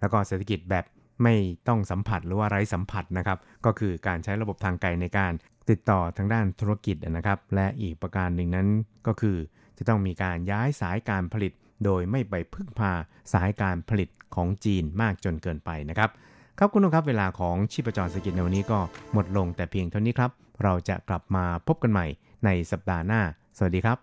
แล้วก็เศรษฐกิจแบบไม่ต้องสัมผัสหรือว่าไร้สัมผัสนะครับ ก็คือการใช้ระบบทางไกลในการติดต่อทางด้านธุรกิจนะครับ และอีกประการหนึ่งนั้นก็คือ จะต้องมีการย้ายสายการผลิต โดยไม่ไปพึ่งพาสายการผลิตของจีนมากจนเกินไปนะครับครับคุณผู้ชมครับเวลาของชีพจรสกิจในวันนี้ก็หมดลงแต่เพียงเท่านี้ครับ เราจะกลับมาพบกันใหม่ ในสัปดาห์หน้า สวัสดีครับ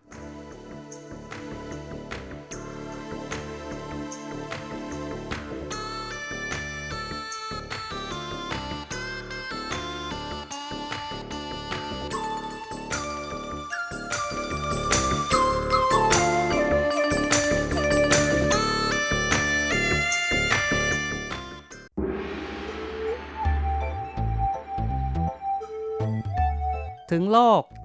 ถึงโลก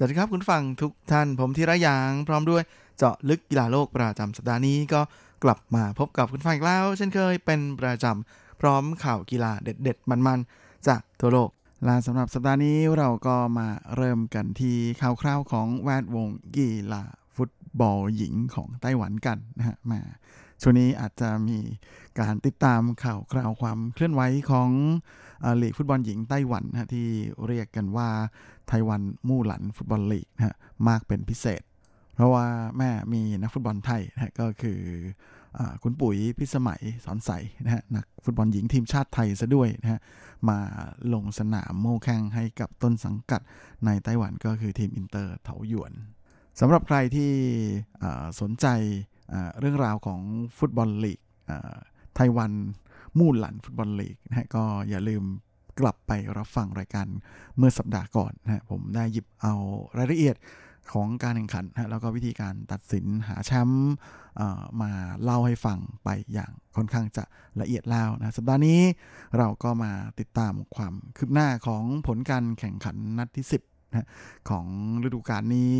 สวัสดีครับคุณฟังทุกท่านผมธีระยางพร้อมด้วยเจาะลึกกีฬาโลกประจำสัปดาห์นี้ก็กลับมาพบกับคุณฟังอีกแล้ว เช่นเคยเป็นประจำพร้อมข่าวกีฬาเด็ดๆ มันๆ จากทั่วโลกและสำหรับสัปดาห์นี้เราก็มาเริ่มกันที่ข่าวคราวของแวดวงกีฬาฟุตบอลหญิงของไต้หวันกันนะฮะมาช่วงนี้อาจจะมี การติดตามข่าวคราวความเคลื่อนไหวของลีกฟุตบอลหญิงไต้หวันนะที่เรียกกันว่าไต้หวันมู่หลันฟุตบอลลีกนะมากเป็นพิเศษ เพราะว่าว่ามีนักฟุตบอลไทยนะก็คืออคุณปุ๋ยพิสมัย ศรไสยนะฮะนักฟุตบอลหญิงทีมชาติไทยซะด้วยนะฮะมาลงสนามโม่แข้งให้กับต้นสังกัดในไต้หวันก็คือทีมอินเตอร์เถาหยวนสำหรับใครที่สนใจเรื่องราวของฟุตบอลลีก ไต้หวันมู่หลันฟุตบอลลีกนะฮะก็อย่าลืมกลับไปรับฟังรายการเมื่อสัปดาห์ก่อนนะผมได้หยิบเอารายละเอียดของการแข่งขันนะแล้วก็วิธีการตัดสินหาแชมป์มาเล่าให้ฟังไปอย่างค่อนข้างจะละเอียดแล้วนะสัปดาห์นี้เราก็มาติดตามความคืบหน้าของผลการแข่งขันนัดที่ 10นะของฤดูกาลนี้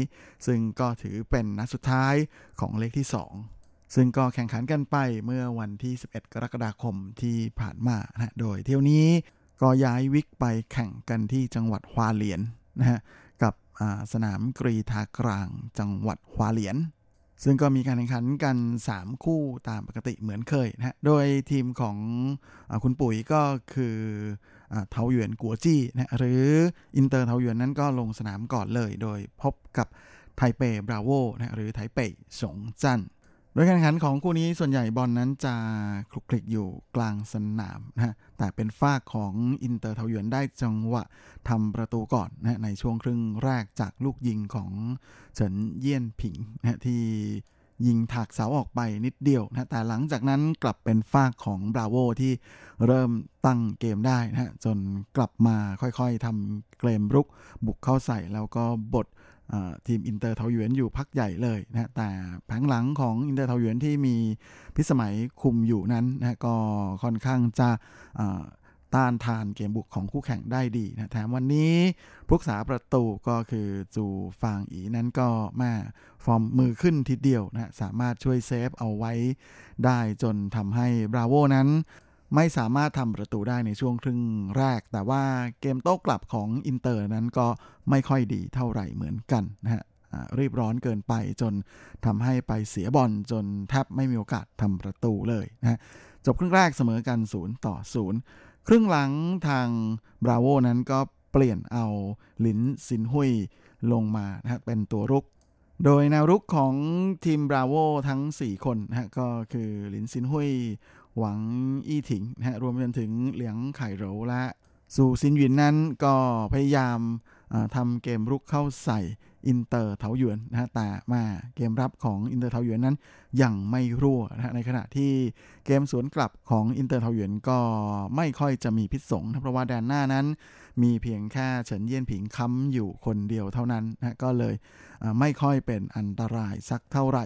ซึ่งก็ถือเป็นนัดสุดท้ายของเลขที่ 2 ซึ่งก็แข่งขันกันไปเมื่อวันที่ 11 กรกฎาคมที่ผ่านมานะโดยเที่ยวนี้ก็ย้ายวิกไปแข่งกันที่จังหวัดฮวาเหลียนนะฮะกับสนามกรีธากลางจังหวัดฮวาเหลียน ซึ่งก็มีการแข่งขันกัน 3 คู่ตามปกติเหมือนเคยนะฮะโดยทีมของอคุณปุ๋ยก็คือเทาหยวนกัวจี้นะหรืออินเตอร์เทาหยวนนั้นก็ลงสนามก่อนเลย โดยพบกับไทเปบราโวนะหรือไทเปสงจัน โดยการแข่งขันของคู่นี้ส่วนใหญ่บอลนั้นจะคลุกคลีอยู่กลางสนามนะฮะแต่เป็นฝ่ายของอินเตอร์เถาหยวนได้จังหวะทำประตูก่อนนะในช่วงครึ่งแรกจากลูกยิงของเฉินเยี่ยนผิงนะที่ยิงถากเสาออกไปนิดเดียวนะแต่หลังจากนั้นกลับเป็นฝ่ายของบราโวที่เริ่มตั้งเกมได้นะจนกลับมาค่อยๆทำเกมรุกบุกเข้าใส่แล้วก็บด ทีมอินเตอร์เถาหยวนอยู่พักใหญ่เลยนะแต่แผงหลังของอินเตอร์เถาหยวนที่มีพิสมัยคุมอยู่นั้นนะก็ค่อนข้างจะต้านทานเกมบุกของคู่แข่งได้ดีนะแถมวันนี้ผู้รักษาประตูก็คือจูฟางอีนั้นก็มาฟอร์มมือขึ้นทีเดียวนะสามารถช่วยเซฟเอาไว้ได้จนทำให้บราโวนั้น ไม่สามารถทำประตูได้ในช่วงครึ่งแรก แต่ว่าเกมโต้กลับของอินเตอร์นั้นก็ไม่ค่อยดีเท่าไหร่เหมือนกันนะฮะรีบร้อนเกินไปจนทำให้ไปเสียบอลจนแทบไม่มีโอกาสทำประตูเลยนะจบครึ่งแรกเสมอกัน 0 ต่อ 0 ครึ่งหลังทางบราโวนั้นก็เปลี่ยนเอาลินซินหุยลงมานะฮะเป็นตัวรุก โดยแนวรุกของทีมบราโวทั้ง 4 คนนะฮะก็คือลินซินหุย หวังอี้ถิงนะฮะรวมไปถึงเหลียงไข่โรและซูซินหวินนั้นก็พยายามทำเกมรุกเข้าใส่อินเตอร์เถาหยวนนะฮะแต่ว่าเกมรับของอินเตอร์เถาหยวนนั้นยังไม่รั่วนะฮะในขณะที่เกมสวนกลับของอินเตอร์เถาหยวนก็ไม่ค่อยจะมีพิษสงเพราะว่าแดนหน้านั้น มีเพียงแค่เฉินเยี่ยนผิงค้ำอยู่คนเดียวเท่านั้นนะก็เลยไม่ค่อยเป็นอันตรายสักเท่าไหร่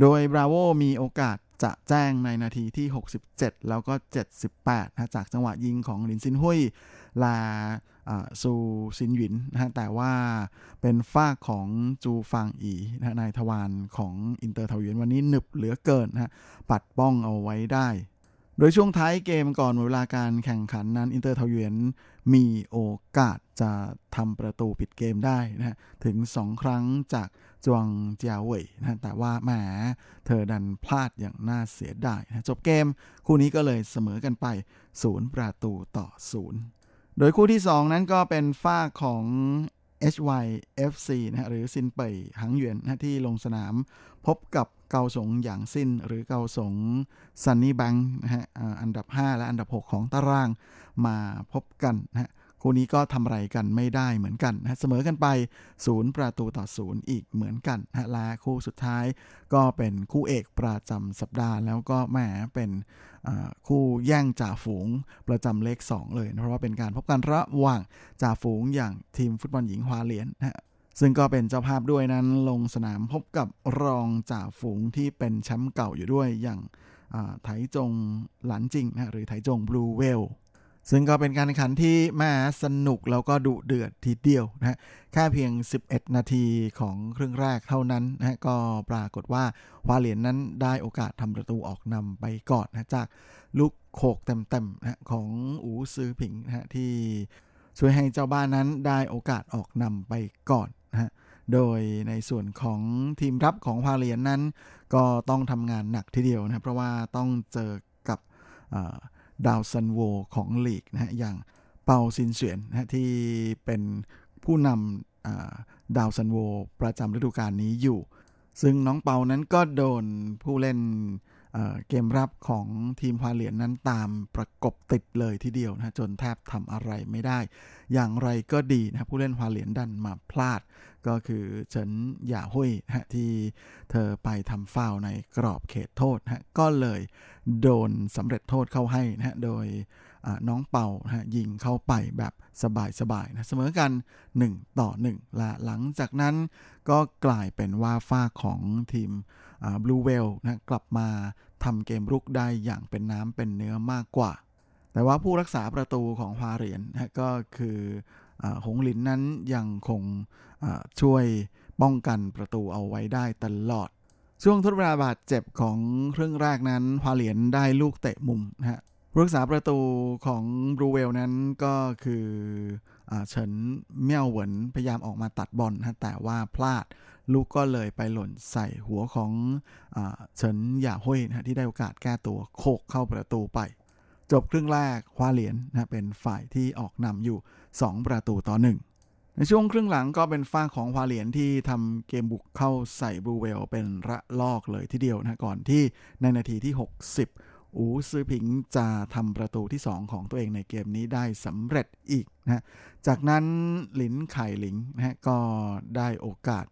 โดยบราโวมีโอกาสจะแจ้งในนาทีที่ 67 แล้วก็ 78นะจากจังหวะยิงของลินซินหุยและซูซินหวินนะฮะแต่ว่าเป็นฝ่ายของจูฟางอีนะนายทวารของอินเตอร์เถาหยวนวันนี้หนึบเหลือเกินนะฮะปัดป้องเอาไว้ได้ โดยช่วงท้ายเกมก่อนเวลาการแข่งขันนั้น อินเตอร์เถาหยวนมีโอกาสจะทำประตูปิดเกมได้นะฮะถึง 2 ครั้งจากจวงเจียวเว่ยนะแต่ว่าแหมเธอดันพลาดอย่างน่าเสียดายนะจบเกมคู่นี้ก็เลยเสมอกันไป 0 ประตูต่อ 0 โดยคู่ที่ 2 นั้นก็เป็นฝ้าของ HYFC นะหรือซินเป่ยหังหยวนนะที่ลงสนามพบกับเกาสงอย่างสิ้นหรือเกาสงซันนี่แบงค์นะฮะอันดับ 5 และอันดับ 6 ของตารางมาพบกันนะคู่นี้ก็ทำอะไรกันไม่ได้เหมือนกันนะเสมอกันไปศูนย์ประตูต่อศูนย์อีกเหมือนกันนะและคู่สุดท้ายก็เป็นคู่เอกประจำสัปดาห์แล้วก็แหมเป็น คู่แย่งจ่าฝูงประจำเลข 2 เลยนะเพราะว่าเป็นการพบกันระหว่างจ่าฝูงอย่างทีมฟุตบอลหญิงฮวาเลียนนะซึ่งก็เป็นเจ้าภาพด้วยนั้นลงสนามพบกับรองจ่าฝูงที่เป็นแชมป์เก่าอยู่ด้วยอย่างไถจงหลันจริงนะหรือไถจงบลูเวล ซึ่งก็เป็นการแข่งขันที่ม่สนุกแล้วก็ดุเดือดทีเดียวนะฮะแค่เพียง 11 นาทีของครึ่งแรกเท่านั้นนะก็ปรากฏว่าฮวาเลียนนั้นได้โอกาสทำประตูออกนำไปก่อนนะจากลูกโขกเต็มๆนะของอูซือผิงนะที่ช่วยให้เจ้าบ้านนั้นได้โอกาสออกนำไปก่อนนะฮะโดยในส่วนของทีมรับของฮัวเหลียนนั้น ก็ต้องทำงานหนักทีเดียวนะเพราะว่าต้องเจอกับ ดาวซัลโวของลีกนะฮะอย่างเปาซินเสวียนนะที่เป็นผู้นำดาวซัลโวประจำฤดูกาลนี้อยู่ ซึ่งน้องเปานั้นก็โดนผู้เล่นเกมรับของทีมฮัวเหลียนนั้นตามประกบติดเลยทีเดียวนะจนแทบทำอะไรไม่ได้ อย่างไรก็ดีนะผู้เล่นพาเหรียญดันมาพลาด ก็คือเฉินหย่าหุยนะที่เธอไปทำฟาวในกรอบเขตโทษนะก็เลยโดนสำเร็จโทษเข้าให้นะฮะโดยน้องเป่านะยิงเข้าไปแบบสบายๆนะเสมอกัน 1 ต่อ1และหลังจากนั้นก็กลายเป็นว่าฝ้าของทีมบลูเวลนะกลับมาทำเกมรุกได้อย่างเป็นน้ำเป็นเนื้อมากกว่า แต่ว่าผู้รักษาประตูของฮวาเหรียญนะก็คือ หงหลินนั้นยังคงช่วยป้องกันประตูเอาไว้ได้ตลอด ช่วงทดเวลาบาดเจ็บของครึ่งแรกนั้นฮวาเหรียญได้ลูกเตะมุมนะฮะรักษาประตูของบรูเวลนั้นก็คือเฉินเมี่ยวเหวินพยายามออกมาตัดบอลนะแต่ว่าพลาดลูกก็เลยไปหล่นใส่หัวของเฉินหย่าห้ยนะที่ได้โอกาสแก้ตัวโคกเข้าประตูไป จบครึ่งแรกคว้าเหรียญนะเป็นฝ่ายที่ออกนำอยู่ 2 ประตูต่อ 1 ในช่วงครึ่งหลังก็เป็นฝ้าของฮวาเหรียญที่ทำเกมบุกเข้าใส่บรูเวลเป็นระลอกเลยทีเดียวนะก่อนที่ในนาทีที่ 60 อูซือผิงจะทำประตูที่ 2 ของตัวเองในเกมนี้ได้สำเร็จอีกนะจากนั้นหลินไข่หลิงนะก็ได้โอกาส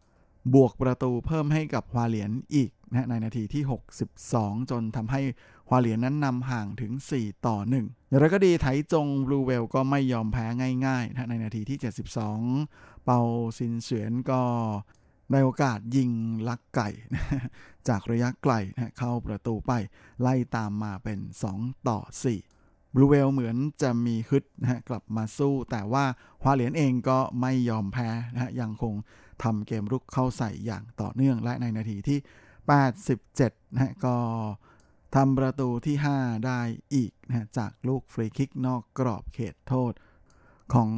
บวกประตูเพิ่มให้กับฮวาเหลียนอีกนะในนาทีที่ 62 จนทำให้ ฮวาเหลียนนั้นนำห่างถึง 4 ต่อ 1 อย่างไรก็ดีไถจงบลูเวลก็ไม่ยอมแพ้ง่ายๆนะในนาทีที่ 72 เปาซินเสวียนก็ได้โอกาสยิงลักไก่ จากระยะไกลนะเข้าประตูไป ไล่ตามมาเป็น 2 ต่อ 4 บลูเวลเหมือนจะมีฮึดนะกลับมาสู้ แต่ว่าฮวาเหลียนเองก็ไม่ยอมแพ้นะยังคงทำเกมรุกเข้าใส่อย่างต่อเนื่องและในนาทีที่ 87นะก็ ทำประตูที่ 5 ได้อีกนะจากลูกฟรีคิกนอกกรอบเขตโทษของ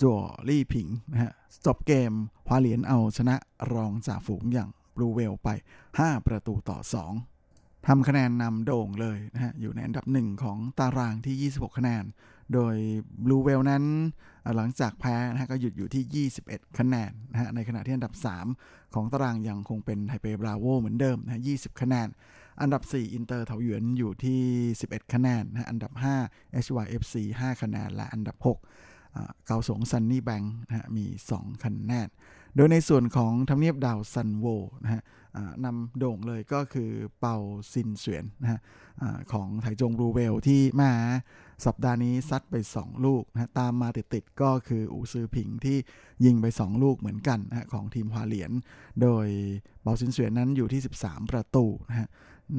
จั่วลี่ผิงนะฮะจบเกมคว้าเหรียญเอาชนะรองจากฝูงอย่างบรูเวลไป 5 ประตูต่อ 2ทำคะแนนนำโด่งเลยนะฮะอยู่ในอันดับหนึ่งของตารางที่ 26 คะแนน โดย Blue Whale นั้นหลังจากแพ้นะฮะก็หยุดอยู่ที่ 21 คะแนนนะฮะในขณะที่อันดับ 3 ของตารางยังคงเป็นไทเปบราโวเหมือนเดิมนะ20 คะแนน อันดับ 4 อินเตอร์เถาหยวนอยู่ที่ 11 คะแนนนะอันดับ 5 HYFC 5 คะแนน และอันดับ 6 เกาสง Sunny Bank นะฮะมี 2 คะแนน โดยในส่วนของทำเนียบดาวซัลโวนะฮะนำโด่งเลยก็คือเปาซินเสวียนนะฮะของไถจงรูเวลที่มาสัปดาห์นี้ซัดไป 2 ลูกนะตามมาติดๆก็คืออูซือผิงที่ยิงไป 2 ลูกเหมือนกันนะของทีมฮวาเหลียน โดยเบาซินเสวียนนั้นอยู่ที่ 13 ประตูนะฮะ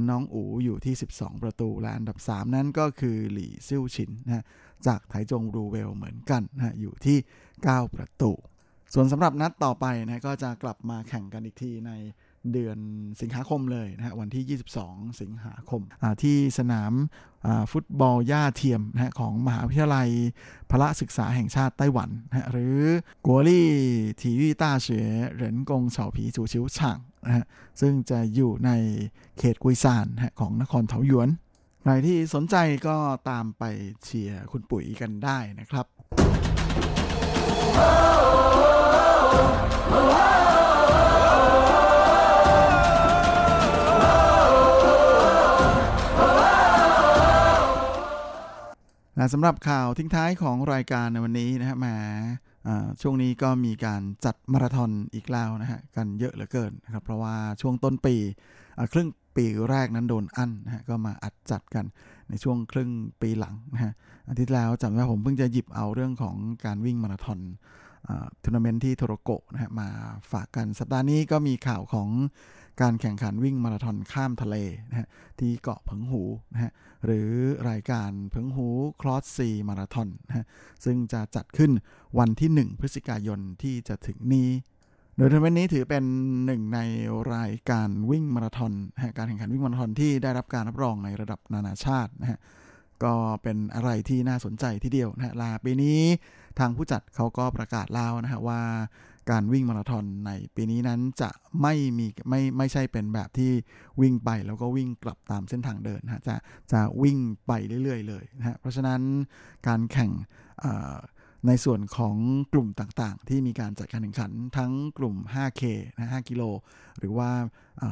น้องอูอยู่ที่ 12 ประตู และอันดับ 3 นั้นก็คือหลี่ซิ่วชินนะจากไถจงรูเวลเหมือนกันนะอยู่ที่ 9 ประตู ส่วนสำหรับนัดต่อไปนะก็จะกลับมาแข่งกันอีกทีใน เดือนสิงหาคมเลยนะฮะวันที่ 22 สิงหาคมที่สนามฟุตบอลหญ้าเทียมนะของมหาวิทยาลัยพระศึกษาแห่งชาติไต้หวันนะหรือกัวลี่ทีวีต้าเฉยเหรินกงเฉาผีจูชิวช่างนะฮะซึ่งจะอยู่ในเขตกุยซานนะของนครเถาหยวนใครที่สนใจก็ตามไปเชียร์คุณปุ๋ยกันได้นะครับแนะสำหรับข่าวทิ้งท้ายของรายการในวันนี้นะฮะมาช่วงนี้ก็มีการจัดมาราธอนอีกแล้วนะฮะกันเยอะเหลือเกินนะครับเพราะว่าช่วงต้นปีครึ่งปีแรกนั้นโดนอั้นนะฮะก็มาอัดจัดกันในช่วงครึ่งปีหลังนะฮะอาทิตย์แล้วจำได้ผมเพิ่งจะหยิบเอาเรื่องของการวิ่งมาราธอนทัวร์นาเมนต์ที่โทโรโกะนะฮะมาฝากกันสัปดาห์นี้ก็มีข่าวของ การแข่งขันวิ่งมาราธอนข้ามทะเลนะฮะที่เกาะเพิงหูนะฮะหรือรายการเพิงหู Cross Sea Marathon นะฮะซึ่งจะจัดขึ้นวันที่ 1 พฤศจิกายนที่จะถึงนี้ โดยทัวร์นาเมนต์นี้ถือเป็นหนึ่งในรายการวิ่งมาราธอนการแข่งขันวิ่งมาราธอนที่ได้รับการรับรองในระดับนานาชาตินะฮะก็เป็นอะไรที่น่าสนใจทีเดียวนะฮะลาปีนี้ทางผู้จัดเขาก็ประกาศแล้วนะฮะว่า การวิ่งมาราธอนในปีนี้นั้นจะไม่มีไม่ไม่ใช่เป็นแบบที่วิ่งไปแล้วก็วิ่งกลับตามเส้นทางเดินนะจะจะวิ่งไปเรื่อยๆเลยนะฮะเพราะฉะนั้นการแข่งในส่วนของกลุ่มต่างๆ ที่มีการจัดการแข่งขันทั้งกลุ่ม 5K นะ5กิโล หรือว่า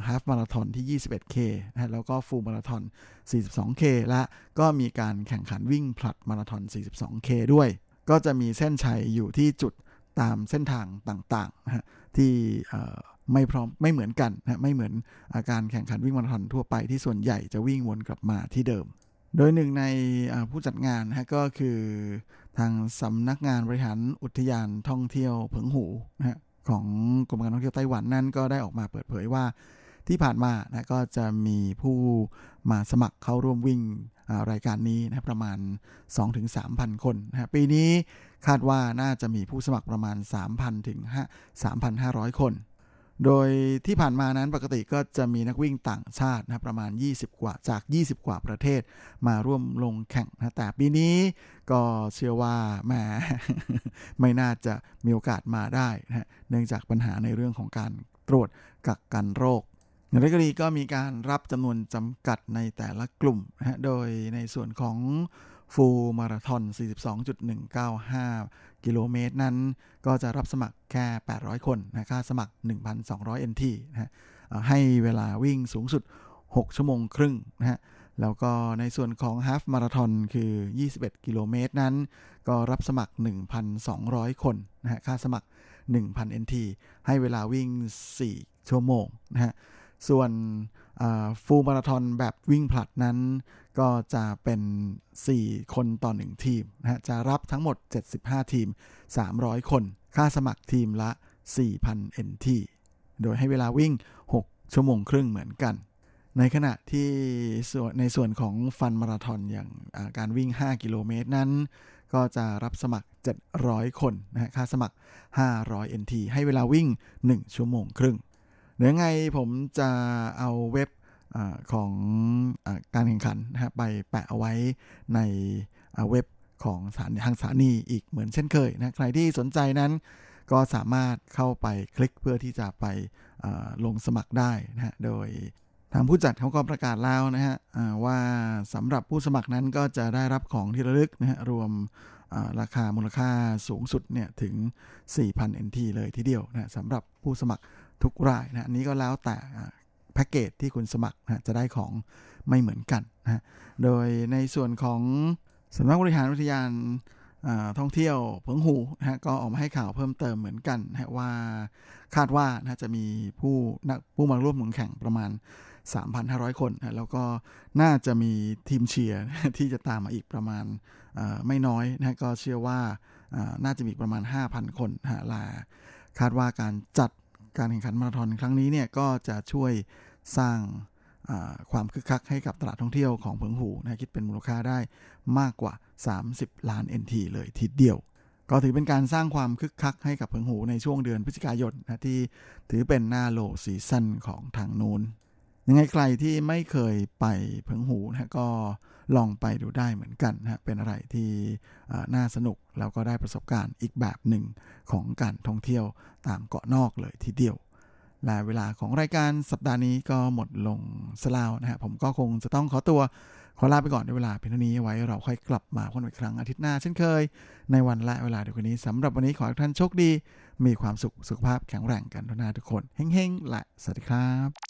ฮาฟมาราธอนที่ 21K นะแล้วก็ฟูลมาราธอน 42K และก็มีการแข่งขันวิ่งผลัดมาราธอน 42K ด้วย ก็จะมีเส้นชัยอยู่ที่จุด ตามเส้นทางต่างๆนะฮะที่ไม่พร้อมไม่เหมือนกันนะไม่เหมือนอาการแข่งขันวิ่งมาราธอนทั่วไปที่ส่วนใหญ่จะวิ่งวนกลับมาที่เดิม โดยหนึ่งในผู้จัดงานนะก็คือทางสำนักงานบริหารอุทยานท่องเที่ยวเผิงหูนะของกรมการท่องเที่ยวไต้หวันนั่นก็ได้ออกมาเปิดเผยว่าที่ผ่านมานะก็จะมีผู้มาสมัครเข้าร่วมวิ่งรายการนี้นะประมาณ 2-3,000 คนนะปีนี้ คาดว่าน่าจะมีผู้สมัครประมาณ 3,000 ถึง 3,500 คน โดยที่ผ่านมานั้นปกติก็จะมีนักวิ่งต่างชาตินะประมาณ 20 กว่าจาก 20 กว่าประเทศ มาร่วมลงแข่งนะแต่ปีนี้ก็เชื่อว่าแหมไม่น่าจะมีโอกาสมาได้นะเนื่องจากปัญหาในเรื่องของการตรวจกักกันโรคอย่างไรก็ดีก็มีการรับจำนวนจำกัดในแต่ละกลุ่มนะฮะ โดยในส่วนของ ฟูลมาราทอน 42.195 กิโลเมตรนั้น ก็จะรับสมัครแค่ 800 คนนะค่าสมัคร 1,200 NT นะฮะให้เวลาวิ่งสูงสุด 6 ชั่วโมงครึ่งนะฮะแล้วก็ในส่วนของฮาฟมาราทอนคือ 21 กิโลเมตรนั้น ก็รับสมัคร 1,200 คนนะฮะค่าสมัคร 1,000 NT ให้เวลาวิ่ง 4 ชั่วโมงนะฮะส่วน ฟูลมาราทอนแบบวิ่งผลัดนั้น ก็จะเป็น 4 คนต่อ 1 ทีมนะฮะจะรับทั้งหมด 75 ทีม 300 คน ค่าสมัครทีมละ 4,000 NT โดยให้เวลาวิ่ง 6 ชั่วโมงครึ่งเหมือนกัน ในขณะที่ในส่วนของฟันมาราทอนอย่างการวิ่ง 5 กิโลเมตรนั้น ก็จะรับสมัคร 700 คนนะฮะค่าสมัคร 500 NT ให้เวลาวิ่ง 1 ชั่วโมงครึ่ง เดี๋ยวไงผมจะเอาเว็บอของอการแข่งขันนะฮะไปแปะเอาไว้ในเว็บของสานทางสถานีอีกเหมือนเช่นเคยนะใครที่สนใจนั้นก็สามารถเข้าไปคลิกเพื่อที่จะไปลงสมัครได้นะฮะ โดยทางผู้จัดเขาก็ประกาศแล้วนะฮะว่าสำหรับผู้สมัครนั้นก็จะได้รับของที่ระลึกนะฮะรวมราคามูลค่าสูงสุดเนี่ยถึง 4,000 NT เลยทีเดียวนะสำหรับผู้สมัคร ทุกรายนะอันนี้ก็แล้วแต่แพ็กเกจที่คุณสมัครนะจะได้ของไม่เหมือนกันนะโดยในส่วนของสำนักบริหารวิทยานท่องเที่ยวเพิงหูนะฮะก็ออกมาให้ข่าวเพิ่มเติมเหมือนกันนะว่าคาดว่านะจะมีผู้นักผู้มาร่วมลงแข่งประมาณ 3,500 คนนะแล้วก็น่าจะมีทีมเชียร์ที่จะตามมาอีกประมาณไม่น้อยนะก็เชื่อว่าน่าจะมีประมาณ 5,000 คนนะลาคาดว่าการจัด การแข่งขันมาราธอนครั้งนี้เนี่ยก็จะช่วยสร้างความคึกคักให้กับตลาดท่องเที่ยวของเพิงหูนะคิดเป็นมูลค่าได้มากกว่า 30 ล้าน NT เลยทีเดียว ก็ถือเป็นการสร้างความคึกคักให้กับเพิงหูในช่วงเดือนพฤศจิกายนนะที่ถือเป็นหน้าโลซีซั่นของทางนู้น ยังไงใครที่ไม่เคยไปเพิงหูนะก็ลองไปดูได้เหมือนกันนะเป็นอะไรที่น่าสนุกแล้วก็ได้ประสบการณ์อีกแบบหนึ่งของการท่องเที่ยวตามเกาะนอกเลยทีเดียวและเวลาของรายการสัปดาห์นี้ก็หมดลงสลาวนะฮะผมก็คงจะต้องขอตัวขอลาไปก่อนในเวลาเพียงเท่านี้ไว้เราค่อยกลับมาพบกันอีกครั้งอาทิตย์หน้าเช่นเคย ในวันและเวลาเดียวกันนี้สำหรับวันนี้ขอให้ท่านโชคดี มีความสุขสุขภาพแข็งแรงกันทุกนาทุกคนเฮ้งๆและสวัสดีครับ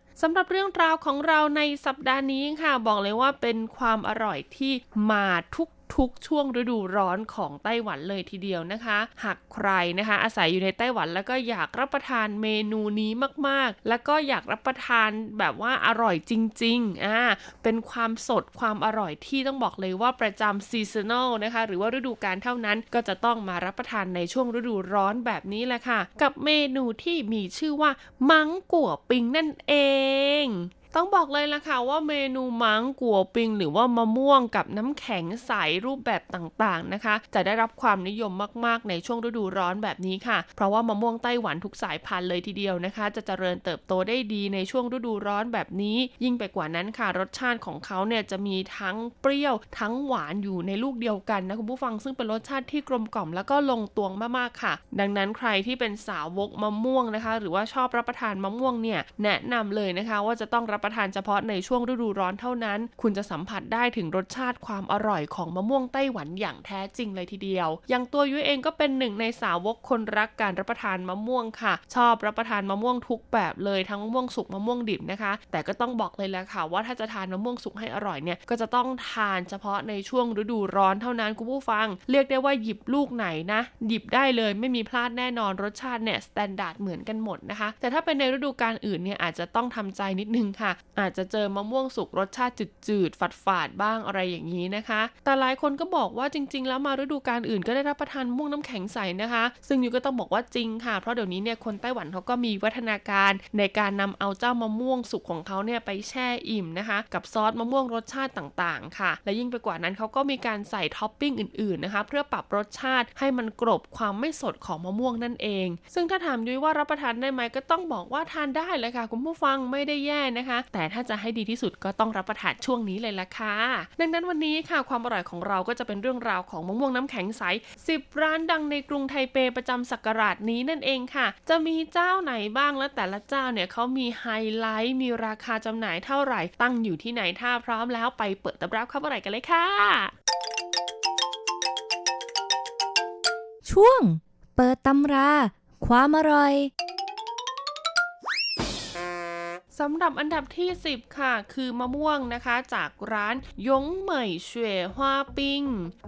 สำหรับเรื่องราวของเราในสัปดาห์นี้ค่ะ บอกเลยว่าเป็นความอร่อยที่มาทุก ทุกช่วงฤดูร้อนของไต้หวันเลยทีเดียวนะคะ หากใครนะคะ อาศัยอยู่ในไต้หวันแล้วก็อยากรับประทานเมนูนี้มากๆ แล้วก็อยากรับประทานแบบว่าอร่อยจริงๆอ่าเป็นความสดความอร่อยที่ต้องบอกเลยว่าประจำซีซันอลนะคะ หรือว่าฤดูกาลเท่านั้นก็จะต้องมารับประทานในช่วงฤดูร้อนแบบนี้แหละค่ะ กับเมนูที่มีชื่อว่ามังกัวปิงนั่นเอง ต้องบอกเลยละค่ะว่าเมนูมังกัวปิง หรือว่ามะม่วงกับน้ำแข็งใสรูปแบบต่างๆนะคะ จะได้รับความนิยมมากๆ ในช่วงฤดูร้อนแบบนี้ค่ะ เพราะว่ามะม่วงไต้หวันทุกสายพันธุ์เลยทีเดียวนะคะ จะเจริญเติบโตได้ดีในช่วงฤดูร้อนแบบนี้ ยิ่งไปกว่านั้นค่ะ รสชาติของเขาเนี่ยจะมีทั้งเปรี้ยวทั้งหวานอยู่ในลูกเดียวกันนะคุณผู้ฟังซึ่งเป็นรสชาติที่กลมกล่อมแล้วก็ลงตัวมากๆค่ะ ดังนั้นใครที่เป็นสาวกมะม่วงนะคะ หรือว่าชอบรับประทานมะม่วงเนี่ยแนะนำเลยนะคะ ว่าจะต้องรับประทานเฉพาะในช่วงฤดูร้อนเท่านั้น คุณจะสัมผัสได้ถึงรสชาติความอร่อยของมะม่วงไต้หวันอย่างแท้จริงเลยทีเดียว อย่างตัวยุ้ยเองก็เป็นหนึ่งในสาวกคนรักการรับประทานมะม่วงค่ะ ชอบรับประทานมะม่วงทุกแบบเลยทั้งมะม่วงสุกมะม่วงดิบนะคะ แต่ก็ต้องบอกเลยแหละค่ะว่าถ้าจะทานมะม่วงสุกให้อร่อยเนี่ยก็จะต้องทานเฉพาะในช่วงฤดูร้อนเท่านั้นคุณผู้ฟัง เรียกได้ว่าหยิบลูกไหนนะ หยิบได้เลยไม่มีพลาดแน่นอนรสชาติเนี่ย standard เหมือนกันหมดนะคะ แต่ถ้าเป็นในฤดูกาลอื่นเนี่ยอาจจะต้องทำใจนิดนึงค่ะอาจจะเจอมะม่วงสุกรสชาติจืดๆฝาดๆบ้างอะไรอย่างนี้นะคะ แต่หลายคนก็บอกว่าจริง ๆ แล้วมาฤดูกาลอื่นก็ได้รับประทานมะม่วงน้ำแข็งใสนะคะ ซึ่งยูก็ต้องบอกว่าจริงค่ะ เพราะเดี๋ยวนี้เนี่ยคนไต้หวันเขาก็มีวิวัฒนาการในการนำเอาเจ้ามะม่วงสุกของเขาเนี่ยไปแช่อิ่มนะคะ กับซอสมะม่วงรสชาติต่างๆ ค่ะ และยิ่งไปกว่านั้นเขาก็มีการใส่ท็อปปิ้งอื่นๆนะคะเพื่อปรับรสชาติให้มันกรบความไม่สดของมะม่วงนั่นเอง ซึ่งถ้าถามยุ้ยว่ารับประทานได้ไหมก็ต้องบอกว่าทานได้เลยค่ะ คุณผู้ฟังไม่ได้แย่นะคะแต่ถ้าจะให้ดีที่สุดก็ต้องรับประทานช่วงนี้เลยละค่ะ ดังนั้นวันนี้ค่ะความอร่อยของเราก็จะเป็นเรื่องราวของมะม่วงน้ำแข็งใส 10 ร้านดังในกรุงไทเปประจำศักราชนี้นั่นเองค่ะ จะมีเจ้าไหนบ้างและแต่ละเจ้าเนี่ยเขามีไฮไลท์มีราคาจำหน่ายเท่าไหร่ ตั้งอยู่ที่ไหนถ้าพร้อมแล้วไปเปิดตำรับความอร่อยกันเลยค่ะ ช่วง เปิดตำรา ความอร่อย สำหรับอันดับที่ 10 ค่ะ คือมะม่วงนะคะจากร้านยงเหมยเฉวยฮวาปิง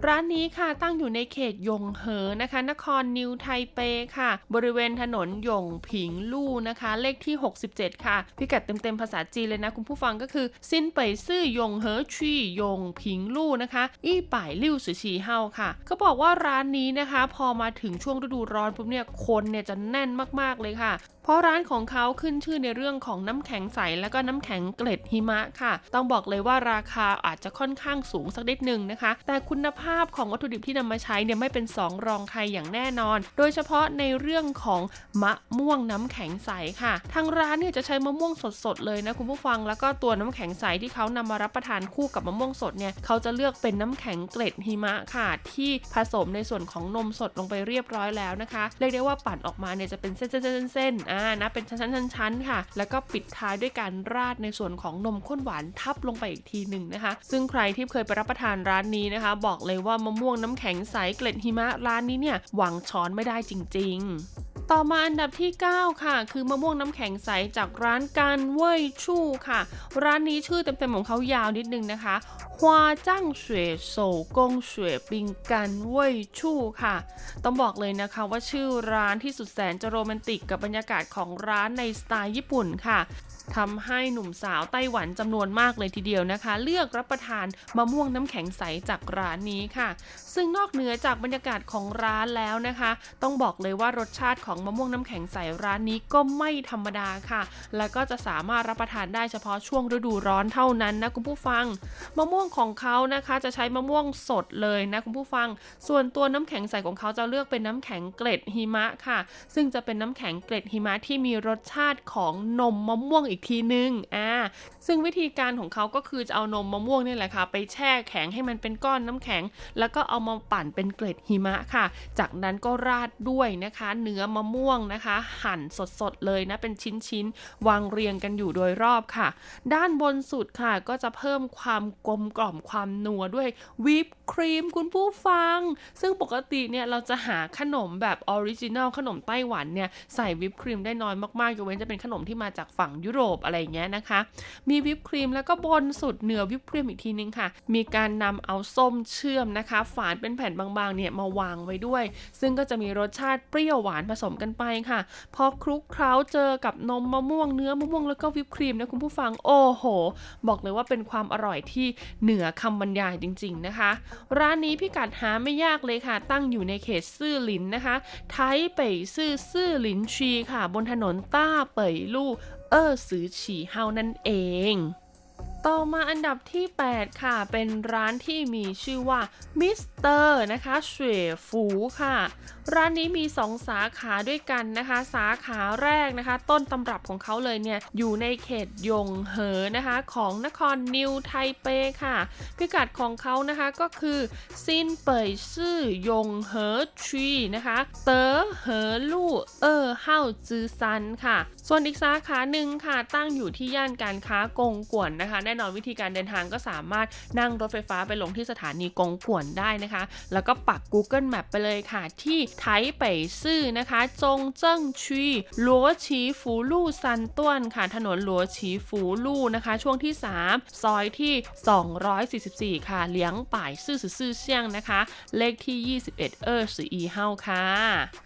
ร้านนี้ค่ะตั้งอยู่ในเขตยงเหอนะคะ นครนิวไทเปค่ะ บริเวณถนนยงผิงลู่นะคะ เลขที่ 67 ค่ะ พิกัดเต็มๆภาษาจีนเลยนะ คุณผู้ฟังก็คือ ซินเป่ยซื่อยงเหอชี่ยงผิงลู่นะคะอี้ป่ายลิ่วสือชีเฮาค่ะก็บอกว่าร้านนี้นะคะ พอมาถึงช่วงฤดูร้อนปุ๊บเนี่ยคนเนี่ยจะแน่นมากๆเลยค่ะ เพราะร้านของเขาขึ้นชื่อในเรื่องของน้ำแข็งใสแล้วก็น้ำแข็งเกล็ดหิมะค่ะ ต้องบอกเลยว่าราคาอาจจะค่อนข้างสูงสักนิดหนึ่งนะคะ แต่คุณภาพของวัตถุดิบที่นำมาใช้เนี่ยไม่เป็นสองรองใครอย่างแน่นอน โดยเฉพาะในเรื่องของมะม่วงน้ำแข็งใสค่ะ ทางร้านเนี่ยจะใช้มะม่วงสดๆเลยนะคุณผู้ฟัง แล้วก็ตัวน้ำแข็งใสที่เขานำมารับประทานคู่กับมะม่วงสดเนี่ยเขาจะเลือกเป็นน้ำแข็งเกล็ดหิมะค่ะ ที่ผสมในส่วนของนมสดลงไปเรียบร้อยแล้วนะคะเรียกได้ว่าปั่นออกมาเนี่ยจะเป็นเส้นๆๆๆอ่านะเป็นชั้นๆๆค่ะ แล้วก็ปิดท้ายด้วยการราดในส่วนของนมข้นหวานทับลงไปอีกทีหนึ่งนะคะ ซึ่งใครที่เคยไปรับประทานร้านนี้นะคะ บอกเลยว่ามะม่วงน้ำแข็งใสเกล็ดหิมะร้านนี้เนี่ยหวังช้อนไม่ได้จริง ๆต่อมาอันดับที่ 9 ค่ะ คือมะม่วงน้ำแข็งใสจากร้านการเว่ยชู่ค่ะ ร้านนี้ชื่อเต็มๆของเขายาวนิดนึงนะคะฮวาจ้างเสวยโซกงเสวยปิงกันเว่ยชู่ค่ะ ต้องบอกเลยนะคะว่าชื่อร้านที่สุดแสนจะโรแมนติกกับบรรยากาศของร้านในสไตล์ญี่ปุ่นค่ะ ทำให้หนุ่มสาวไต้หวันจำนวนมากเลยทีเดียวนะคะ เลือกรับประทานมะม่วงน้ำแข็งใสจากร้านนี้ค่ะ ซึ่งนอกเหนือจากบรรยากาศของร้านแล้วนะคะ ต้องบอกเลยว่ารสชาติของมะม่วงน้ำแข็งใสร้านนี้ก็ไม่ธรรมดาค่ะ แล้วก็จะสามารถรับประทานได้เฉพาะช่วงฤดูร้อนเท่านั้นนะคุณผู้ฟัง มะม่วงของเขานะคะจะใช้มะม่วงสดเลยนะคุณผู้ฟัง ส่วนตัวน้ำแข็งใสของเขาจะเลือกเป็นน้ำแข็งเกล็ดหิมะค่ะ ซึ่งจะเป็นน้ำแข็งเกล็ดหิมะที่มีรสชาติของนมมะม่วงอีกีกทีนึงอ่าซึ่งวิธีการของเขาก็คือจะเอานมมะม่วงนี่แหละค่ะ ไปแช่แข็งให้มันเป็นก้อนน้ำแข็ง แล้วก็เอามาปั่นเป็นเกล็ดหิมะค่ะ จากนั้นก็ราดด้วยนะคะ เนื้อมะม่วงนะคะ หั่นสดๆเลยนะเป็นชิ้นๆวางเรียงกันอยู่โดยรอบค่ะ ด้านบนสุดค่ะก็จะเพิ่มความกลมกล่อมความนัวด้วยวิปครีมคุณผู้ฟัง ซึ่งปกติเนี่ยเราจะหาขนมแบบออริจินัลขนมไต้หวันเนี่ยใส่วิปครีมได้น้อยมากๆยกเว้นจะเป็นขนมที่มาจากฝั่งยุโรปอะไรเงี้ยนะคะ มีวิปครีมแล้วก็บนสุดเหนือวิปครีมอีกทีนึงค่ะ มีการนำเอาส้มเชื่อมนะคะ ฝานเป็นแผ่นบางๆเนี่ยมาวางไว้ด้วย ซึ่งก็จะมีรสชาติเปรี้ยวหวานผสมกันไปค่ะ พอคลุกเคล้าเจอกับนมมะม่วงเนื้อมะม่วงแล้วก็วิปครีมนะคุณผู้ฟังโอ้โห บอกเลยว่าเป็นความอร่อยที่เหนือคำบรรยายจริง ๆนะคะ ร้านนี้พิกัดหาไม่ยากเลยค่ะ ตั้งอยู่ในเขตซื่อหลินนะคะ 台北市士林區 ค่ะ บนถนน大北路 ออซือฉี่เฮานั่นเอง ต่อมาอันดับที่ 8 ค่ะ เป็นร้านที่มีชื่อว่ามิสเตอร์นะคะ 雪腐 ค่ะ ร้านนี้มี 2 สาขาด้วยกันนะคะ สาขาแรกนะคะ ต้นตำรับของเขาเลยเนี่ย อยู่ในเขตยงเหอนะคะ ของนครนิวไทเปค่ะ พิกัดของเขานะคะก็คือซินเป่ยซื่อยงเหอชีนะคะเต๋อเหอลู่เออเฮาจือซันค่ะ ส่วนอีกสาขาหนึ่งค่ะ ตั้งอยู่ที่ย่านการค้ากงกวนนะคะ แน่นอนวิธีการเดินทางก็สามารถนั่งรถไฟฟ้าไปลงที่สถานีกงกวนได้นะคะ แล้วก็ปัก Google Map ไปเลยค่ะที่ไทเป่ยซื่อนะคะจงเจิ้งชีหลัวฉีฟูลู่ซันต้วนค่ะ ถนนหลัวฉีฟูลู่นะคะ ช่วงที่ 3 ซอยที่ 244 ค่ะ เลี้ยงป่ายซื่อซื่อซื่อเชียงนะคะ เลขที่ 21 เออสืออีเฮาค่ะ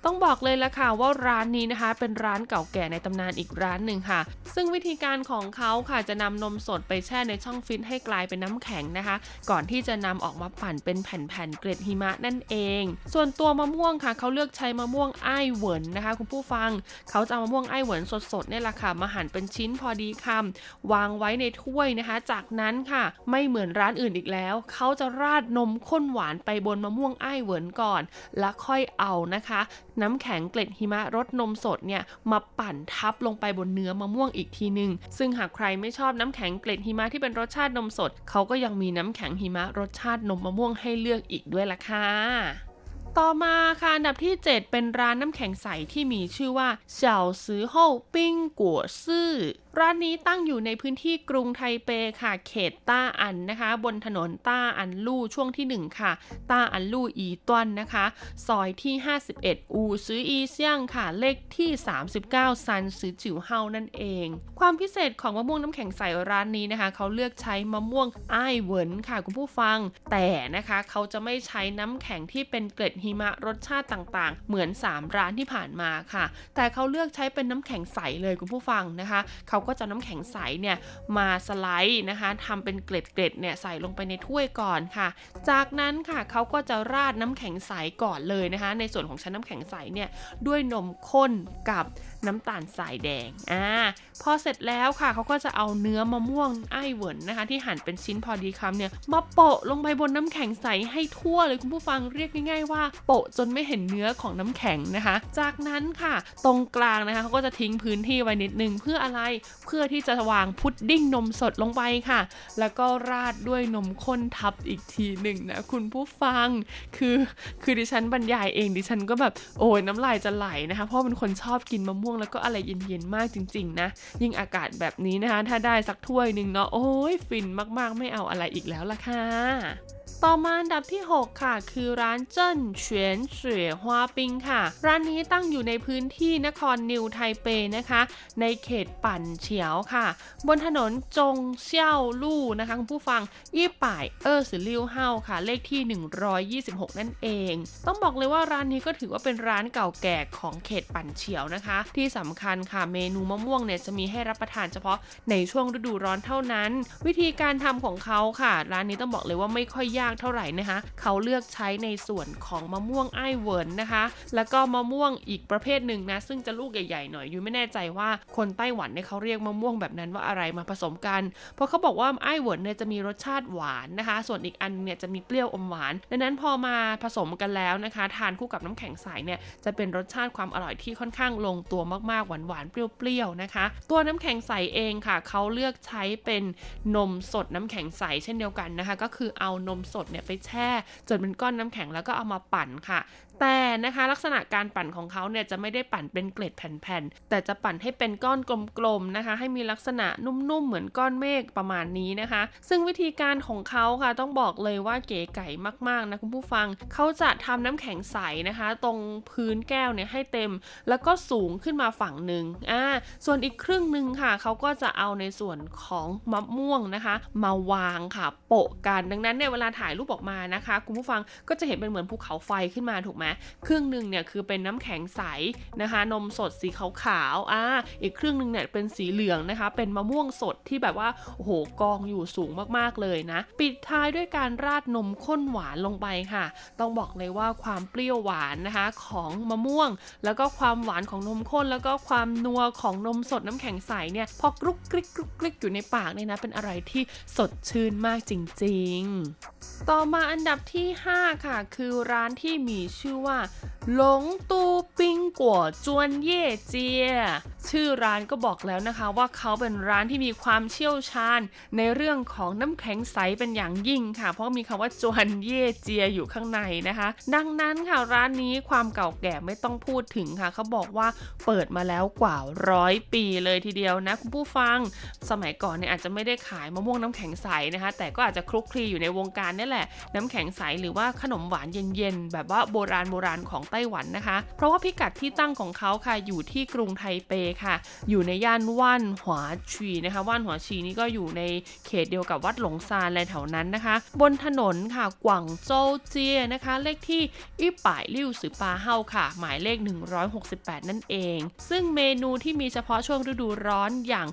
ต้องบอกเลยละค่ะว่าร้านนี้นะคะ เป็นร้านเก่าแก่ในตำนานอีกร้านหนึ่งค่ะ ซึ่งวิธีการของเขาค่ะจะนำนมสดไปแช่ในช่องฟิตให้กลายเป็นน้ำแข็งนะคะ ก่อนที่จะนำออกมาปั่นเป็นแผ่นๆเกล็ดหิมะนั่นเอง ส่วนตัวมะม่วงค่ะเขาเลือกใช้มะม่วงไอ้เหวินนะคะ คุณผู้ฟังเขาจะเอามะม่วงไอ้เหวินสดๆเนี่ยแหละค่ะมาหั่นเป็นชิ้นพอดีคำวางไว้ในถ้วยนะคะ จากนั้นค่ะไม่เหมือนร้านอื่นอีกแล้ว เขาจะราดนมข้นหวานไปบนมะม่วงไอ้เหวินก่อน แล้วค่อยเอานะคะ น้ำแข็งเกล็ดหิมะรสนมสดเนี่ยมาปั่นทับลงไปบนเนื้อมะม่วงอีกทีหนึ่งซึ่งหากใครไม่ชอบน้ำแข็งเกล็ดหิมะที่เป็นรสชาตินมสด เขาก็ยังมีน้ำแข็งหิมะรสชาตินมมะม่วงให้เลือกอีกด้วยล่ะค่ะ ต่อมาค่ะอันดับที่ 7 เป็นร้านน้ำแข็งใสที่มีชื่อว่าเฉาซื้อโฮปิ้งกัวซื่อร้านนี้ตั้งอยู่ในพื้นที่กรุงไทเปค่ะ เขตต้าอันนะคะ บนถนนต้าอันลู่ช่วงที่ 1 ค่ะ 大安路一段 นะคะ ซอยที่ 51 五十一巷 ค่ะ เลขที่ 39 三十九號 นั่นเอง ความพิเศษของมะม่วงน้ำแข็งใสร้านนี้นะคะ เขาเลือกใช้มะม่วงไอ้เหวินค่ะคุณผู้ฟัง แต่นะคะเขาจะไม่ใช้น้ำแข็งที่เป็นเกล็ดหิมะรสชาติต่างๆ เหมือน 3 ร้านที่ผ่านมาค่ะ แต่เขาเลือกใช้เป็นน้ำแข็งใสเลยคุณผู้ฟังนะคะ เขาก็จะน้ำแข็งใสเนี่ยมาสไลด์นะคะทำเป็นเกล็ดๆเนี่ยใส่ลงไปในถ้วยก่อนค่ะ จากนั้นค่ะเขาก็จะราดน้ำแข็งใสก่อนเลยนะคะ ในส่วนของชั้นน้ำแข็งใสเนี่ยด้วยนมข้นกับน้ำตาลสายแดงอ่าพอเสร็จแล้วค่ะเขาก็จะเอาเนื้อมะม่วงไอ้เหวินนะคะ ที่หั่นเป็นชิ้นพอดีคำเนี่ยมาโปะลงไปบนน้ำแข็งใสให้ทั่วเลยคุณผู้ฟังเรียกง่ายๆว่าโปะจนไม่เห็นเนื้อของน้ำแข็งนะคะ จากนั้นค่ะ ตรงกลางนะคะเขาก็จะทิ้งพื้นที่ไว้นิดนึงเพื่ออะไรเพื่อที่จะวางพุดดิ้งนมสดลงไปค่ะ แล้วก็ราดด้วยนมข้นทับอีกทีหนึ่งนะคุณผู้ฟังคือคือดิฉันบรรยายเองดิฉันก็แบบโอ้ยน้ำลายจะไหลนะคะ เพราะเป็นคนชอบกินมะม่วงแล้วก็อะไรเย็นๆมากจริง ๆ นะ ยิ่งอากาศแบบนี้นะคะ ถ้าได้สักถ้วยหนึ่งเนาะโอ้ยฟินมากๆไม่เอาอะไรอีกแล้วล่ะค่ะ ต่อมาอันดับที่ 6 ค่ะ คือร้านเจิ้นเฉียนเสวยฮวาปิงค่ะ ร้านนี้ตั้งอยู่ในพื้นที่นครนิวไทเปนะคะ ในเขตปั่นเฉียวค่ะ บนถนนจงเซี่ยวลู่นะคะคุณผู้ฟังยี่ป่ายเออสือลิ่วเฮาค่ะ เลขที่ 126 นั่นเอง ต้องบอกเลยว่าร้านนี้ก็ถือว่าเป็นร้านเก่าแก่ของเขตปั่นเฉียวนะคะ ที่สำคัญค่ะเมนูมะม่วงเนี่ยจะมีให้รับประทานเฉพาะในช่วงฤดูร้อนเท่านั้น วิธีการทำของเขาค่ะ ร้านนี้ต้องบอกเลยว่าไม่ค่อยยากเท่าไหร่นะคะ เขาเลือกใช้ในส่วนของมะม่วงไอ้เหวินนะคะ แล้วก็มะม่วงอีกประเภทหนึ่งนะ ซึ่งจะลูกใหญ่ๆหน่อยยูไม่แน่ใจว่าคนไต้หวันเนี่ยเขาเรียกมะม่วงแบบนั้นว่าอะไรมาผสมกัน เพราะเขาบอกว่าไอ้เหวินเนี่ยจะมีรสชาติหวานนะคะ ส่วนอีกอันเนี่ยจะมีเปรี้ยวอมหวาน ดังนั้นพอมาผสมกันแล้วนะคะ ทานคู่กับน้ำแข็งใสเนี่ยจะเป็นรสชาติความอร่อยที่ค่อนข้างลงตัวมากๆหวานๆเปรี้ยวๆนะคะ ตัวน้ำแข็งใสเองค่ะ เขาเลือกใช้เป็นนมสดน้ำแข็งใสเช่นเดียวกันนะคะ ก็คือเอานมสดเนี่ยไปแช่ จนเป็นก้อนน้ำแข็งแล้วก็เอามาปั่นค่ะ แต่นะคะลักษณะการปั่นของเขาเนี่ยจะไม่ได้ปั่นเป็นเกล็ดแผ่นๆ แต่จะปั่นให้เป็นก้อนกลมๆนะคะ ให้มีลักษณะนุ่มๆ เหมือนก้อนเมฆประมาณนี้นะคะ ซึ่งวิธีการของเขาค่ะต้องบอกเลยว่าเก๋ไก่มากๆนะคุณผู้ฟัง เขาจะทำน้ำแข็งใสนะคะ ตรงพื้นแก้วเนี่ยให้เต็ม แล้วก็สูงขึ้นมาฝั่งหนึ่งอ่าส่วนอีกครึ่งหนึ่งค่ะ เขาก็จะเอาในส่วนของมะม่วงนะคะ มาวางค่ะโปะกันดังนั้นเนี่ยเวลาถ่ายรูปออกมานะคะ คุณผู้ฟังก็จะเห็นเป็นเหมือนภูเขาไฟขึ้นมาถูกไหมครึ่งหนึ่งเนี่ยคือเป็นน้ำแข็งใสนะคะ นมสดสีขาวๆอ่าอีกครึ่งหนึ่งเนี่ยเป็นสีเหลืองนะคะ เป็นมะม่วงสดที่แบบว่าโอ้โหกองอยู่สูงมากๆเลยนะ ปิดท้ายด้วยการราดนมข้นหวานลงไปค่ะ ต้องบอกเลยว่าความเปรี้ยวหวานนะคะของมะม่วง แล้วก็ความหวานของนมข้น แล้วก็ความนัวของนมสดน้ำแข็งใสเนี่ยพอกรุกกริกกรุกกริกอยู่ในปากเนี่ยนะเป็นอะไรที่สดชื่นมากจริง ๆ ต่อมาอันดับที่ 5 ค่ะ คือร้านที่มีชื่อว่าหลงตูปิงกัวจวนเย่เจีย ชื่อร้านก็บอกแล้วนะคะว่าเขาเป็นร้านที่มีความเชี่ยวชาญ ในเรื่องของน้ำแข็งใสเป็นอย่างยิ่งค่ะ เพราะมีคำว่าจวนเย่เจียอยู่ข้างในนะคะ ดังนั้นค่ะร้านนี้ความเก่าแก่ไม่ต้องพูดถึงค่ะ เขาบอกว่าเปิดมาแล้วกว่าร้อยปีเลยทีเดียวนะคุณผู้ฟัง สมัยก่อนเนี่ยอาจจะไม่ได้ขายมะม่วงน้ำแข็งใสนะคะ แต่ก็อาจจะคลุกคลีอยู่ในวงการนี่แหละ น้ำแข็งใสหรือว่าขนมหวานเย็นๆแบบว่าโบราณโบราณของไต้หวันนะคะ เพราะว่าพิกัดที่ตั้งของเขาค่ะอยู่ที่กรุงไทเปค่ะ อยู่ในย่านว่านหัวชีนะคะว่านหัวชีนี่ก็อยู่ในเขตเดียวกับวัดหลงซานอะไรแถวนั้นนะคะ บนถนนค่ะกวางโจวเจียนะคะ เลขที่อีป่ายลิ่วสือปาเฮาค่ะ หมายเลข 168 นั่นเอง ซึ่งเมนูที่มีเฉพาะช่วงฤดูร้อนอย่าง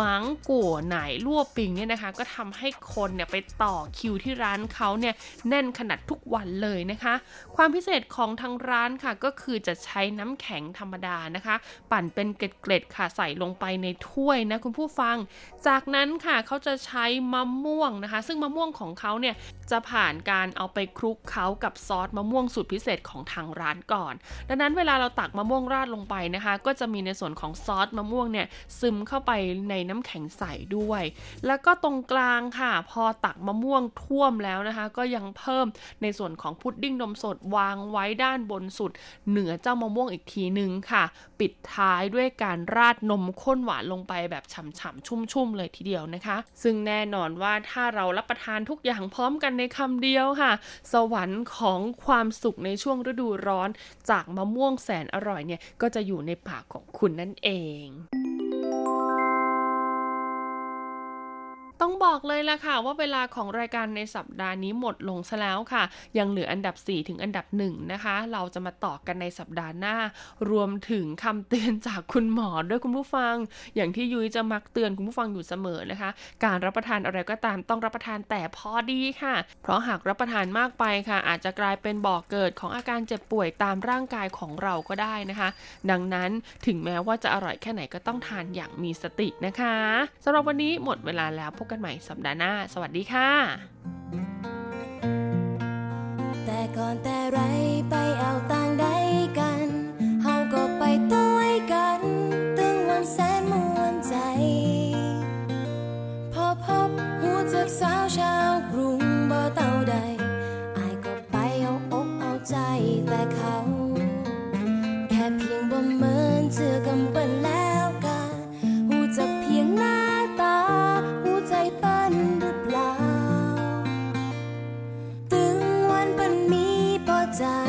มังกัวไหนลั่วปิงเนี่ยนะคะ ก็ทำให้คนเนี่ยไปต่อคิวที่ร้านเขาเนี่ยแน่นขนาดทุกวันเลยนะคะ ความพิเศษของทางร้านค่ะ ก็คือจะใช้น้ำแข็งธรรมดานะคะ ปั่นเป็นเกล็ดๆค่ะใส่ลงไปในถ้วยนะคุณผู้ฟัง จากนั้นค่ะเขาจะใช้มะม่วงนะคะ ซึ่งมะม่วงของเขาเนี่ยจะผ่านการเอาไปคลุกเคล้ากับซอสมะม่วงสูตรพิเศษของทางร้านก่อน ดังนั้นเวลาเราตักมะม่วงราดลงไปนะคะ ก็จะมีในส่วนของซอสมะม่วงเนี่ยซึมเข้าไปในน้ำแข็งใสด้วย แล้วก็ตรงกลางค่ะ พอตักมะม่วงท่วมแล้วนะคะ ก็ยังเพิ่มในส่วนของพุดดิ้งนมสดวางไว้ว้ด้านบนสุด เหนือเจ้ามะม่วงอีกทีนึงค่ะ ปิดท้ายด้วยการราดนมข้นหวานลงไปแบบฉ่ำๆชุ่มๆเลยทีเดียวนะคะ ซึ่งแน่นอนว่าถ้าเรารับประทานทุกอย่างพร้อมกันในคำเดียวค่ะ สวรรค์ของความสุขในช่วงฤดูร้อน จากมะม่วงแสนอร่อยเนี่ยก็จะอยู่ในปากของคุณนั่นเอง ต้องบอกเลยละค่ะว่าเวลาของรายการในสัปดาห์นี้หมดลงซะแล้วค่ะ ยังเหลืออันดับ 4 ถึงอันดับ 1 นะคะ เราจะมาต่อกันในสัปดาห์หน้า รวมถึงคำเตือนจากคุณหมอด้วยคุณผู้ฟัง อย่างที่ยุ้ยจะมักเตือนคุณผู้ฟังอยู่เสมอนะคะ การรับประทานอะไรก็ตามต้องรับประทานแต่พอดีค่ะ เพราะหากรับประทานมากไปค่ะ อาจจะกลายเป็นบ่อกเกิดของอาการเจ็บป่วยตามร่างกายของเราก็ได้นะคะ ดังนั้นถึงแม้ว่าจะอร่อยแค่ไหนก็ต้องทานอย่างมีสตินะคะสำหรับวันนี้หมดเวลาแล้วพบกันใหม่สัปดาห์หน้า สวัสดีค่ะ แต่ก่อนแต่ไรไปเอาต่างใดกันเฮาก็ไปต้อยกัน ตึงวันแสนมวนใจ พอพบหูจักสาวชาวกรุงบ่เต่าใดอายก็ไปเอาอกเอาใจแต่เขา แค่เพียงบ่เหมือนเจอกัเปิ้แล้ว time.